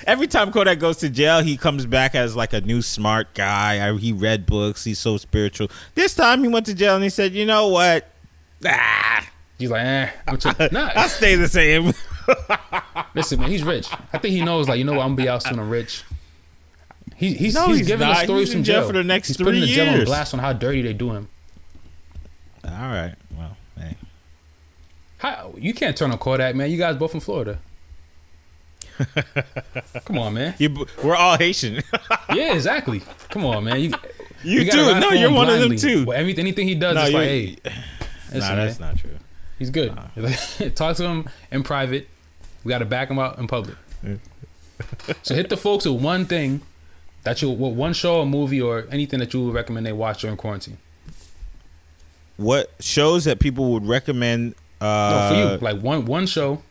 Every time Kodak goes to jail, he comes back as like a new smart guy. I, he read books. He's so spiritual. This time he went to jail and he said, "You know what? Ah, He's like, eh, I'm chill. I'll stay the same." Listen, man, he's rich. I think he knows like you know what I'm gonna be out soon. I'm rich. He, he's No, he's, he's giving not. us stories He's from jail jail for the next He's putting three the jail on blast on how dirty they do him. All right. Well, hey. How you can't turn on Kodak, man. You guys both from Florida. Come on, man. You, we're all Haitian. Yeah, exactly. Come on, man. You, You too. No, you're one of them too. Well, everything, anything he does No, is like, you- hey, nah, that's man, not true. he's good. Talk to him in private. We got to back him out in public. so hit the folks with one thing that you, what one show or movie or anything that you would recommend they watch during quarantine. What shows that people would recommend? Uh, No, for you, like one one show,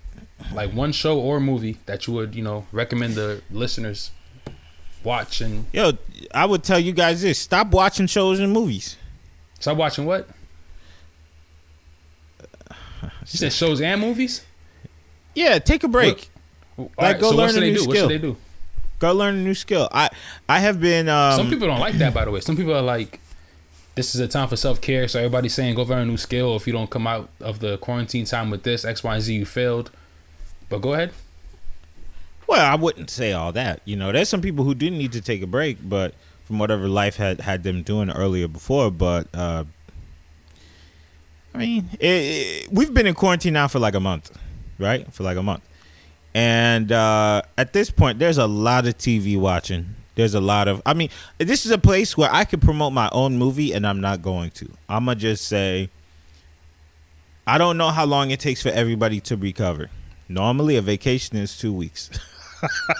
like one show or movie that you would you know recommend the listeners watch and Yo, I would tell you guys this: stop watching shows and movies. stop watching what? You said shows and movies. Yeah, take a break. Like, go so learn what a new do? What skill. should they do? Go learn a new skill. I I have been. Um, Some people don't like that, by the way. Some people are like, "This is a time for self care." So everybody's saying, "Go learn a new skill." If you don't come out of the quarantine time with this X, Y, and Z, you failed. But go ahead. Well, I wouldn't say all that. You know, there's some people who didn't need to take a break, but from whatever life had had them doing earlier before. But uh, I mean, it, it- we've been in quarantine now for like a month, right? For like a month, and uh, at this point, there's a lot of TV watching. There's a lot of. I mean, this is a place where I could promote my own movie, and I'm not going to. I'm gonna just say. I don't know how long it takes for everybody to recover. Normally, a vacation is two weeks.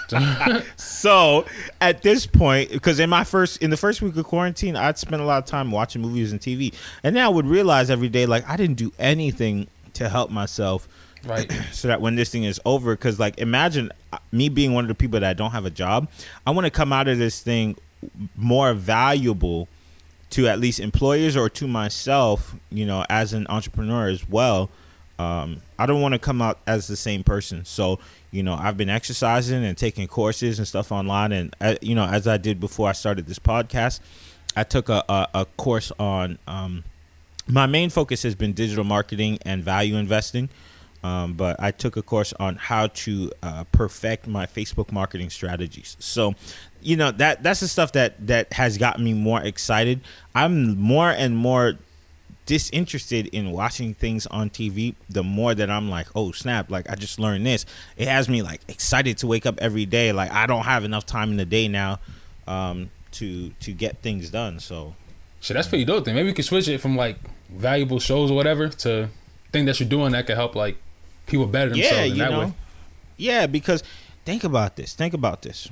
so at this point, because in my first in the first week of quarantine, I'd spent a lot of time watching movies and TV, and then I would realize every day like I didn't do anything to help myself, Right. so that when this thing is over, because like imagine uh, me being one of the people that don't have a job, I want to come out of this thing more valuable to at least employers or to myself, you know, as an entrepreneur as well. Um, I don't want to come out as the same person. So, you know, I've been exercising and taking courses and stuff online. And, uh, you know, as I did before I started this podcast, I took a, a, a course on, um, my main focus has been digital marketing and value investing. Um, but I took a course on how to uh, perfect my Facebook marketing strategies. So, you know that that's the stuff that that has gotten me more excited. I'm more and more disinterested in watching things on TV. The more that I'm like, oh snap! Like I just learned this. It has me like excited to wake up every day. Like I don't have enough time in the day now um, to to get things done. So Shit, that's pretty dope. Then maybe we could switch it from like valuable shows or whatever to thing that you're doing that could help like people better themselves yeah, in you that know, way. yeah, because think about this. Think about this.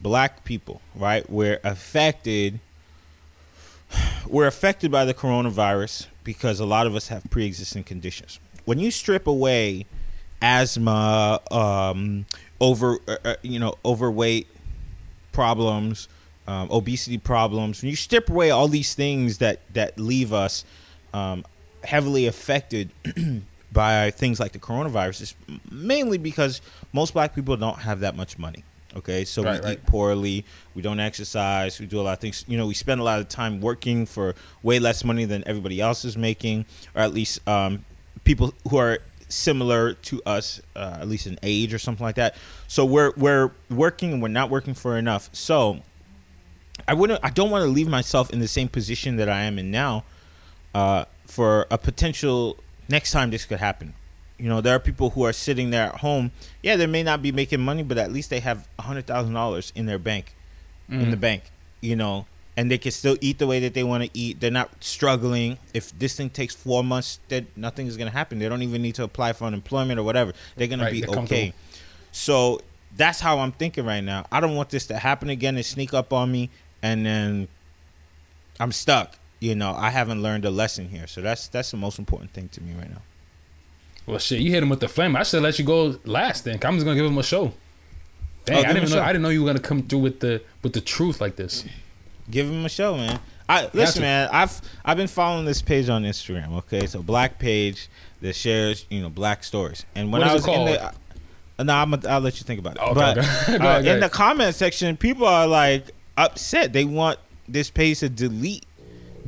Black people, right? We're affected. We're affected by the coronavirus because a lot of us have pre-existing conditions. When you strip away asthma, um, over, uh, uh, you know, overweight problems, um, obesity problems, when you strip away all these things that that leave us um, heavily affected by things like the coronavirus, it's mainly because most black people don't have that much money. Okay, so Right, we right. eat poorly. We don't exercise. We do a lot of things. You know, we spend a lot of time working for way less money than everybody else is making, or at least um, people who are similar to us, uh, at least in age or something like that. So we're we're working and we're not working for enough. So I wouldn't. I don't want to leave myself in the same position that I am in now, uh, for a potential next time this could happen. You know, there are people who are sitting there at home. Yeah, they may not be making money, but at least they have a hundred thousand dollars in their bank, in the Mm. bank. You know, and they can still eat the way that they want to eat. They're not struggling. If this thing takes four months, that nothing is gonna happen. They don't even need to apply for unemployment or whatever. They're gonna be okay. So that's how I'm thinking right now. I don't want this to happen again and sneak up on me, and then I'm stuck. You know, I haven't learned a lesson here. So that's that's the most important thing to me right now. Well, shit, you hit him with the flame. I should let you go last. Then I'm just gonna give him a show. Dang, Oh, I didn't know. show. I didn't know you were gonna come through with the with the truth like this. Give him a show, man. I listen, man. I've I've been following this page on Instagram. Okay, so black page that shares you know black stories. And when I was in the, uh, no, I'm I'll let you think about it. Okay, but okay. Uh, in the comment section, people are like upset. They want this page to delete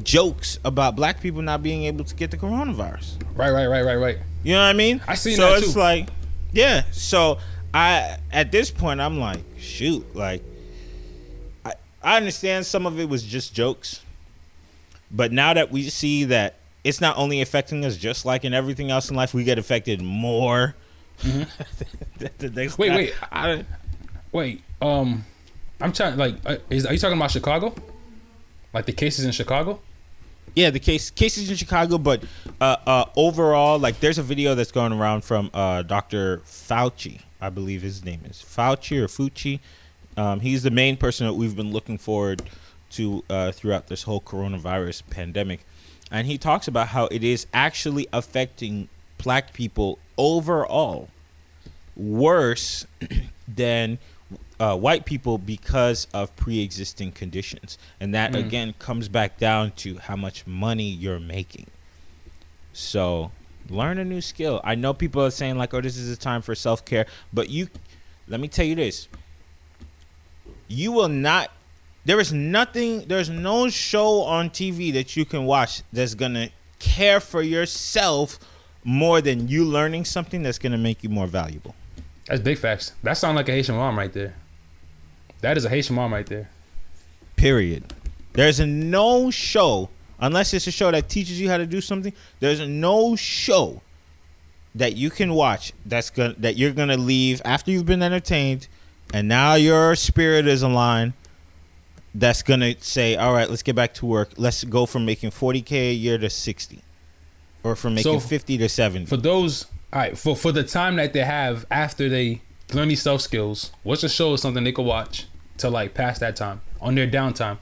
jokes about black people not being able to get the coronavirus. Right, right, right, right, right. You know what I mean? I seen so that it's like, yeah. So I at this point I'm like, shoot, like I I understand some of it was just jokes, but now that we see that it's not only affecting us, just like in everything else in life, we get affected more. Mm-hmm. Wait, wait. I, Wait, um, I'm trying. Like, uh, is are you talking about Chicago? Like the cases in Chicago? Yeah, the case cases in Chicago, but uh, uh, overall, like there's a video that's going around from uh, Dr. Fauci, I believe his name is Fauci or Fucci. Um, he's the main person that we've been looking forward to uh, throughout this whole coronavirus pandemic, and he talks about how it is actually affecting black people overall worse than uh, white people because of pre-existing conditions and that Mm. again comes back down to how much money you're making so learn a new skill i know people are saying like oh this is a time for self-care but you let me tell you this you will not there is nothing there's no show on tv that you can watch that's gonna care for yourself more than you learning something that's gonna make you more valuable That's big facts. That sounds like a Haitian mom right there. That is a Haitian mom right there. Period. There's no show, unless it's a show that teaches you how to do something. There's no show that you can watch that's gonna that you're gonna leave after you've been entertained, and now your spirit is aligned. That's gonna say, all right, let's get back to work. Let's go from making 40k a year to 60, or from making So, 50 to 70. For those, all right, for for the time that they have after they learn these self skills, what's a show or something they could watch to like pass that time on their downtime?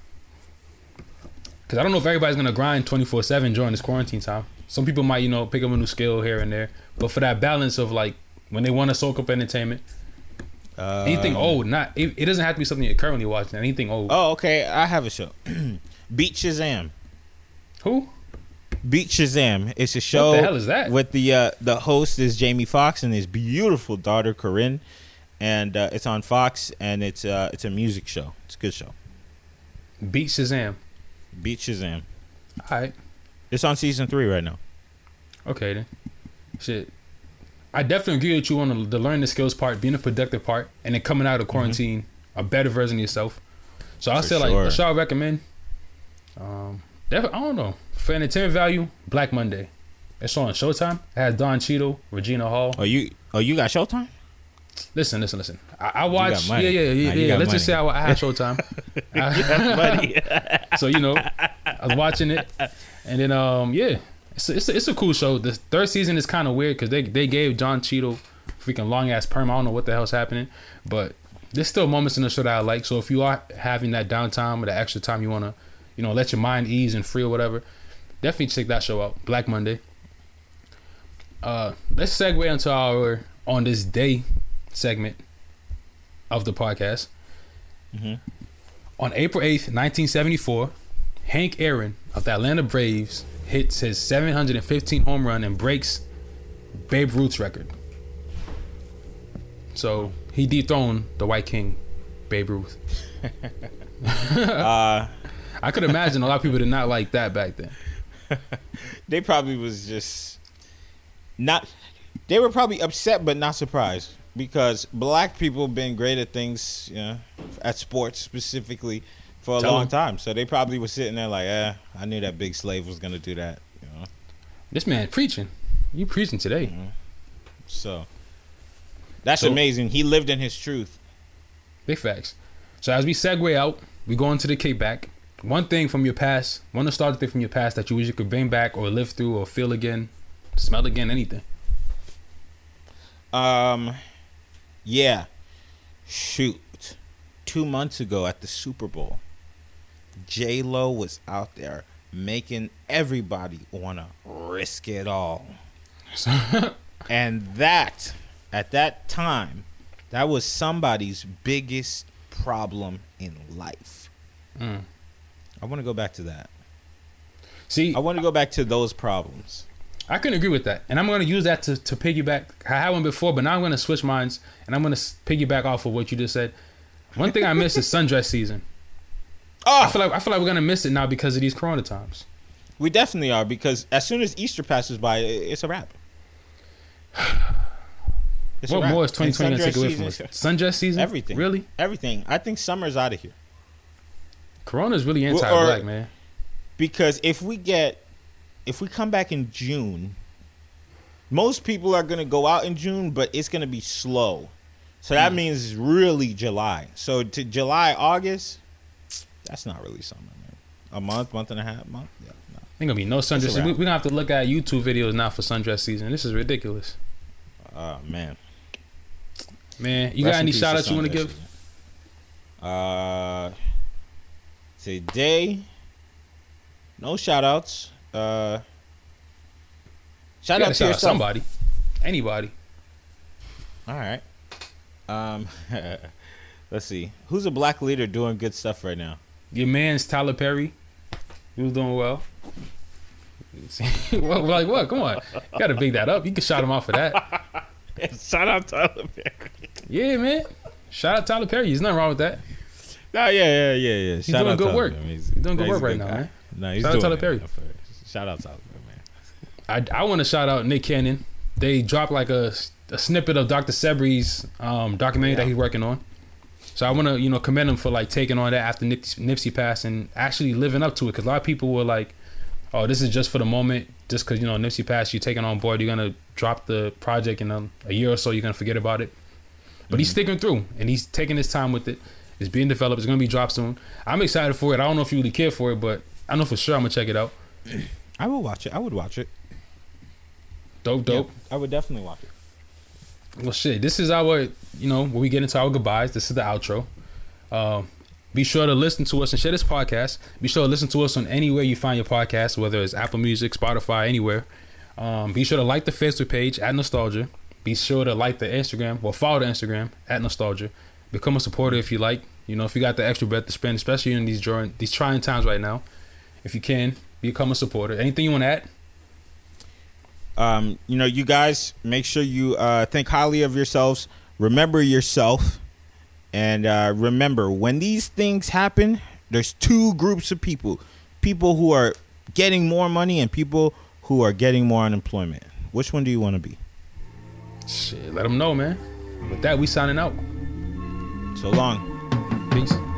Because I don't know if everybody's gonna grind twenty four seven during this quarantine time. Some people might, you know, pick up a new skill here and there, but for that balance of like when they want to soak up entertainment, Uh, anything old, not it, it doesn't have to be something you're currently watching. Anything old. Oh, okay. I have a show. Beat Shazam. Who? Beat Shazam. It's a show. What the hell is that? With the uh, the host is Jamie Foxx and his beautiful daughter Corinne, and uh, it's on Fox and it's uh, it's a music show. It's a good show. Beat Shazam. Beat Shazam. All right. It's on season three right now. Okay then. Shit. I definitely agree with you on the, the learning the skills part, being a productive part, and then coming out of quarantine a better version of yourself. So I'll Mm-hmm. Say like sure. the show I recommend. Um, definitely, I don't know for entertainment value, Black Monday. It's on Showtime. It has Don Cheadle, Regina Hall. Oh you oh you got Showtime? Listen, listen, listen. I, I watch. Yeah, money. yeah, yeah, Nah, yeah. Let's just say I, money. I have Showtime. I- so you know, I was watching it, and then um, yeah, it's a, it's a, it's a cool show. The third season is kind of weird because they they gave John Cheadle freaking long ass perm. I don't know what the hell's happening, but there's still moments in the show that I like. So if you are having that downtime or the extra time you wanna, you know, let your mind ease and free or whatever, definitely check that show out. Black Monday. Uh, let's segue into our on this day segment of the podcast. Mhm. On April 8th, 1974, Hank Aaron of the Atlanta Braves hits his 715 home run and breaks Babe Ruth's record. So he dethroned the White King, Babe Ruth. uh, I could imagine a lot of people did not like that back then. they probably was just not. They were probably upset, but not surprised because black people been great at things, you know, at sports specifically for a Tell long 'em. time. So they probably was sitting there like, eh, I knew that big slave was gonna do that. You know, This man preaching. You preaching today. so that's So- amazing. He lived in his truth. Big facts. So as we segue out, we go into the kickback. One thing from your past, one nostalgic thing from your past that you wish you could bring back or live through or feel again, smell again, anything. Um, yeah, shoot. Two months ago at the Super Bowl, J Lo was out there making everybody wanna risk it all, and that at that time, that was somebody's biggest problem in life. Mm. I want to go back to that. See, I want to go back to those problems. I can agree with that, and I'm going to use that to, to piggyback. I had one before, but now I'm going to switch minds, and I'm going to piggyback off of what you just said. One thing I miss is sundress season. Oh, I feel like I feel like we're going to miss it now because of these Corona times. we definitely are because as soon as Easter passes by, it's a wrap. It's a what wrap. more is 2020 going to take away from us? Sundress season, Everything. Really, Everything. I think summer's out of here Corona's really anti-black, or- man. because if we get, if we come back in June, most people are gonna go out in June, but it's gonna be slow. So that means really July. So to July, August, that's not really summer, man. A month, month and a half, month. Yeah, no. Ain't gonna be no sundress. season. We, we're gonna have to look at YouTube videos now for sundress season. This is ridiculous, Oh man. man. You Rest got any shout outs you want to give? season. Uh, today, no shout outs. Uh, shout You out to shout out somebody, anybody. All right. Um, let's see. Who's a black leader doing good stuff right now? Your man's Tyler Perry. He was doing well. well, like what? Come on, you gotta big that up. You can shout him out for that. shout out Tyler Perry. Yeah, man. Shout out Tyler Perry. There's nothing wrong with that. No, yeah, yeah, yeah, yeah. He's doing good work. He's doing good work right now, man. No, he's Shout out doing Tyler it. Perry. Shout out Tyler Perry, man. I, I want to shout out Nick Cannon. They dropped like a, a snippet of Dr. Sebi's um, documentary that he's working on. So I want to you know commend him for like taking on that after Nip- Nipsey passed and actually living up to it because a lot of people were like, "Oh, this is just for the moment. Just because you know Nipsey passed, you're taking on board. You're gonna drop the project in a, a year or so. You're gonna forget about it." But he's sticking through and he's taking his time with it. It's being developed. It's gonna be dropped soon. I'm excited for it. I don't know if you really care for it, but I know for sure I'm gonna check it out. I will watch it. I would watch it. Dope, dope. I would definitely watch it. Well, shit. This is our, you know, when we get into our goodbyes. This is the outro. Um, be sure to listen to us and share this podcast. Be sure to listen to us on anywhere you find your podcast, whether it's Apple Music, Spotify, anywhere. Um, be sure to like the Facebook page at Nostalgia. Be sure to like the Instagram, well, follow the Instagram at Nostalgia. Become a supporter if you like. You know, if you got the extra breath to spend, especially in these during these trying times right now. If you can, become a supporter. Anything you want to add? um, you know, you guys make sure you uh, think highly of yourselves. Remember yourself, and uh, remember when these things happen, there's two groups of people: people who are getting more money and people who are getting more unemployment. Which one do you want to be? Shit, let them know, man. With that, we signing out. So long. Peace.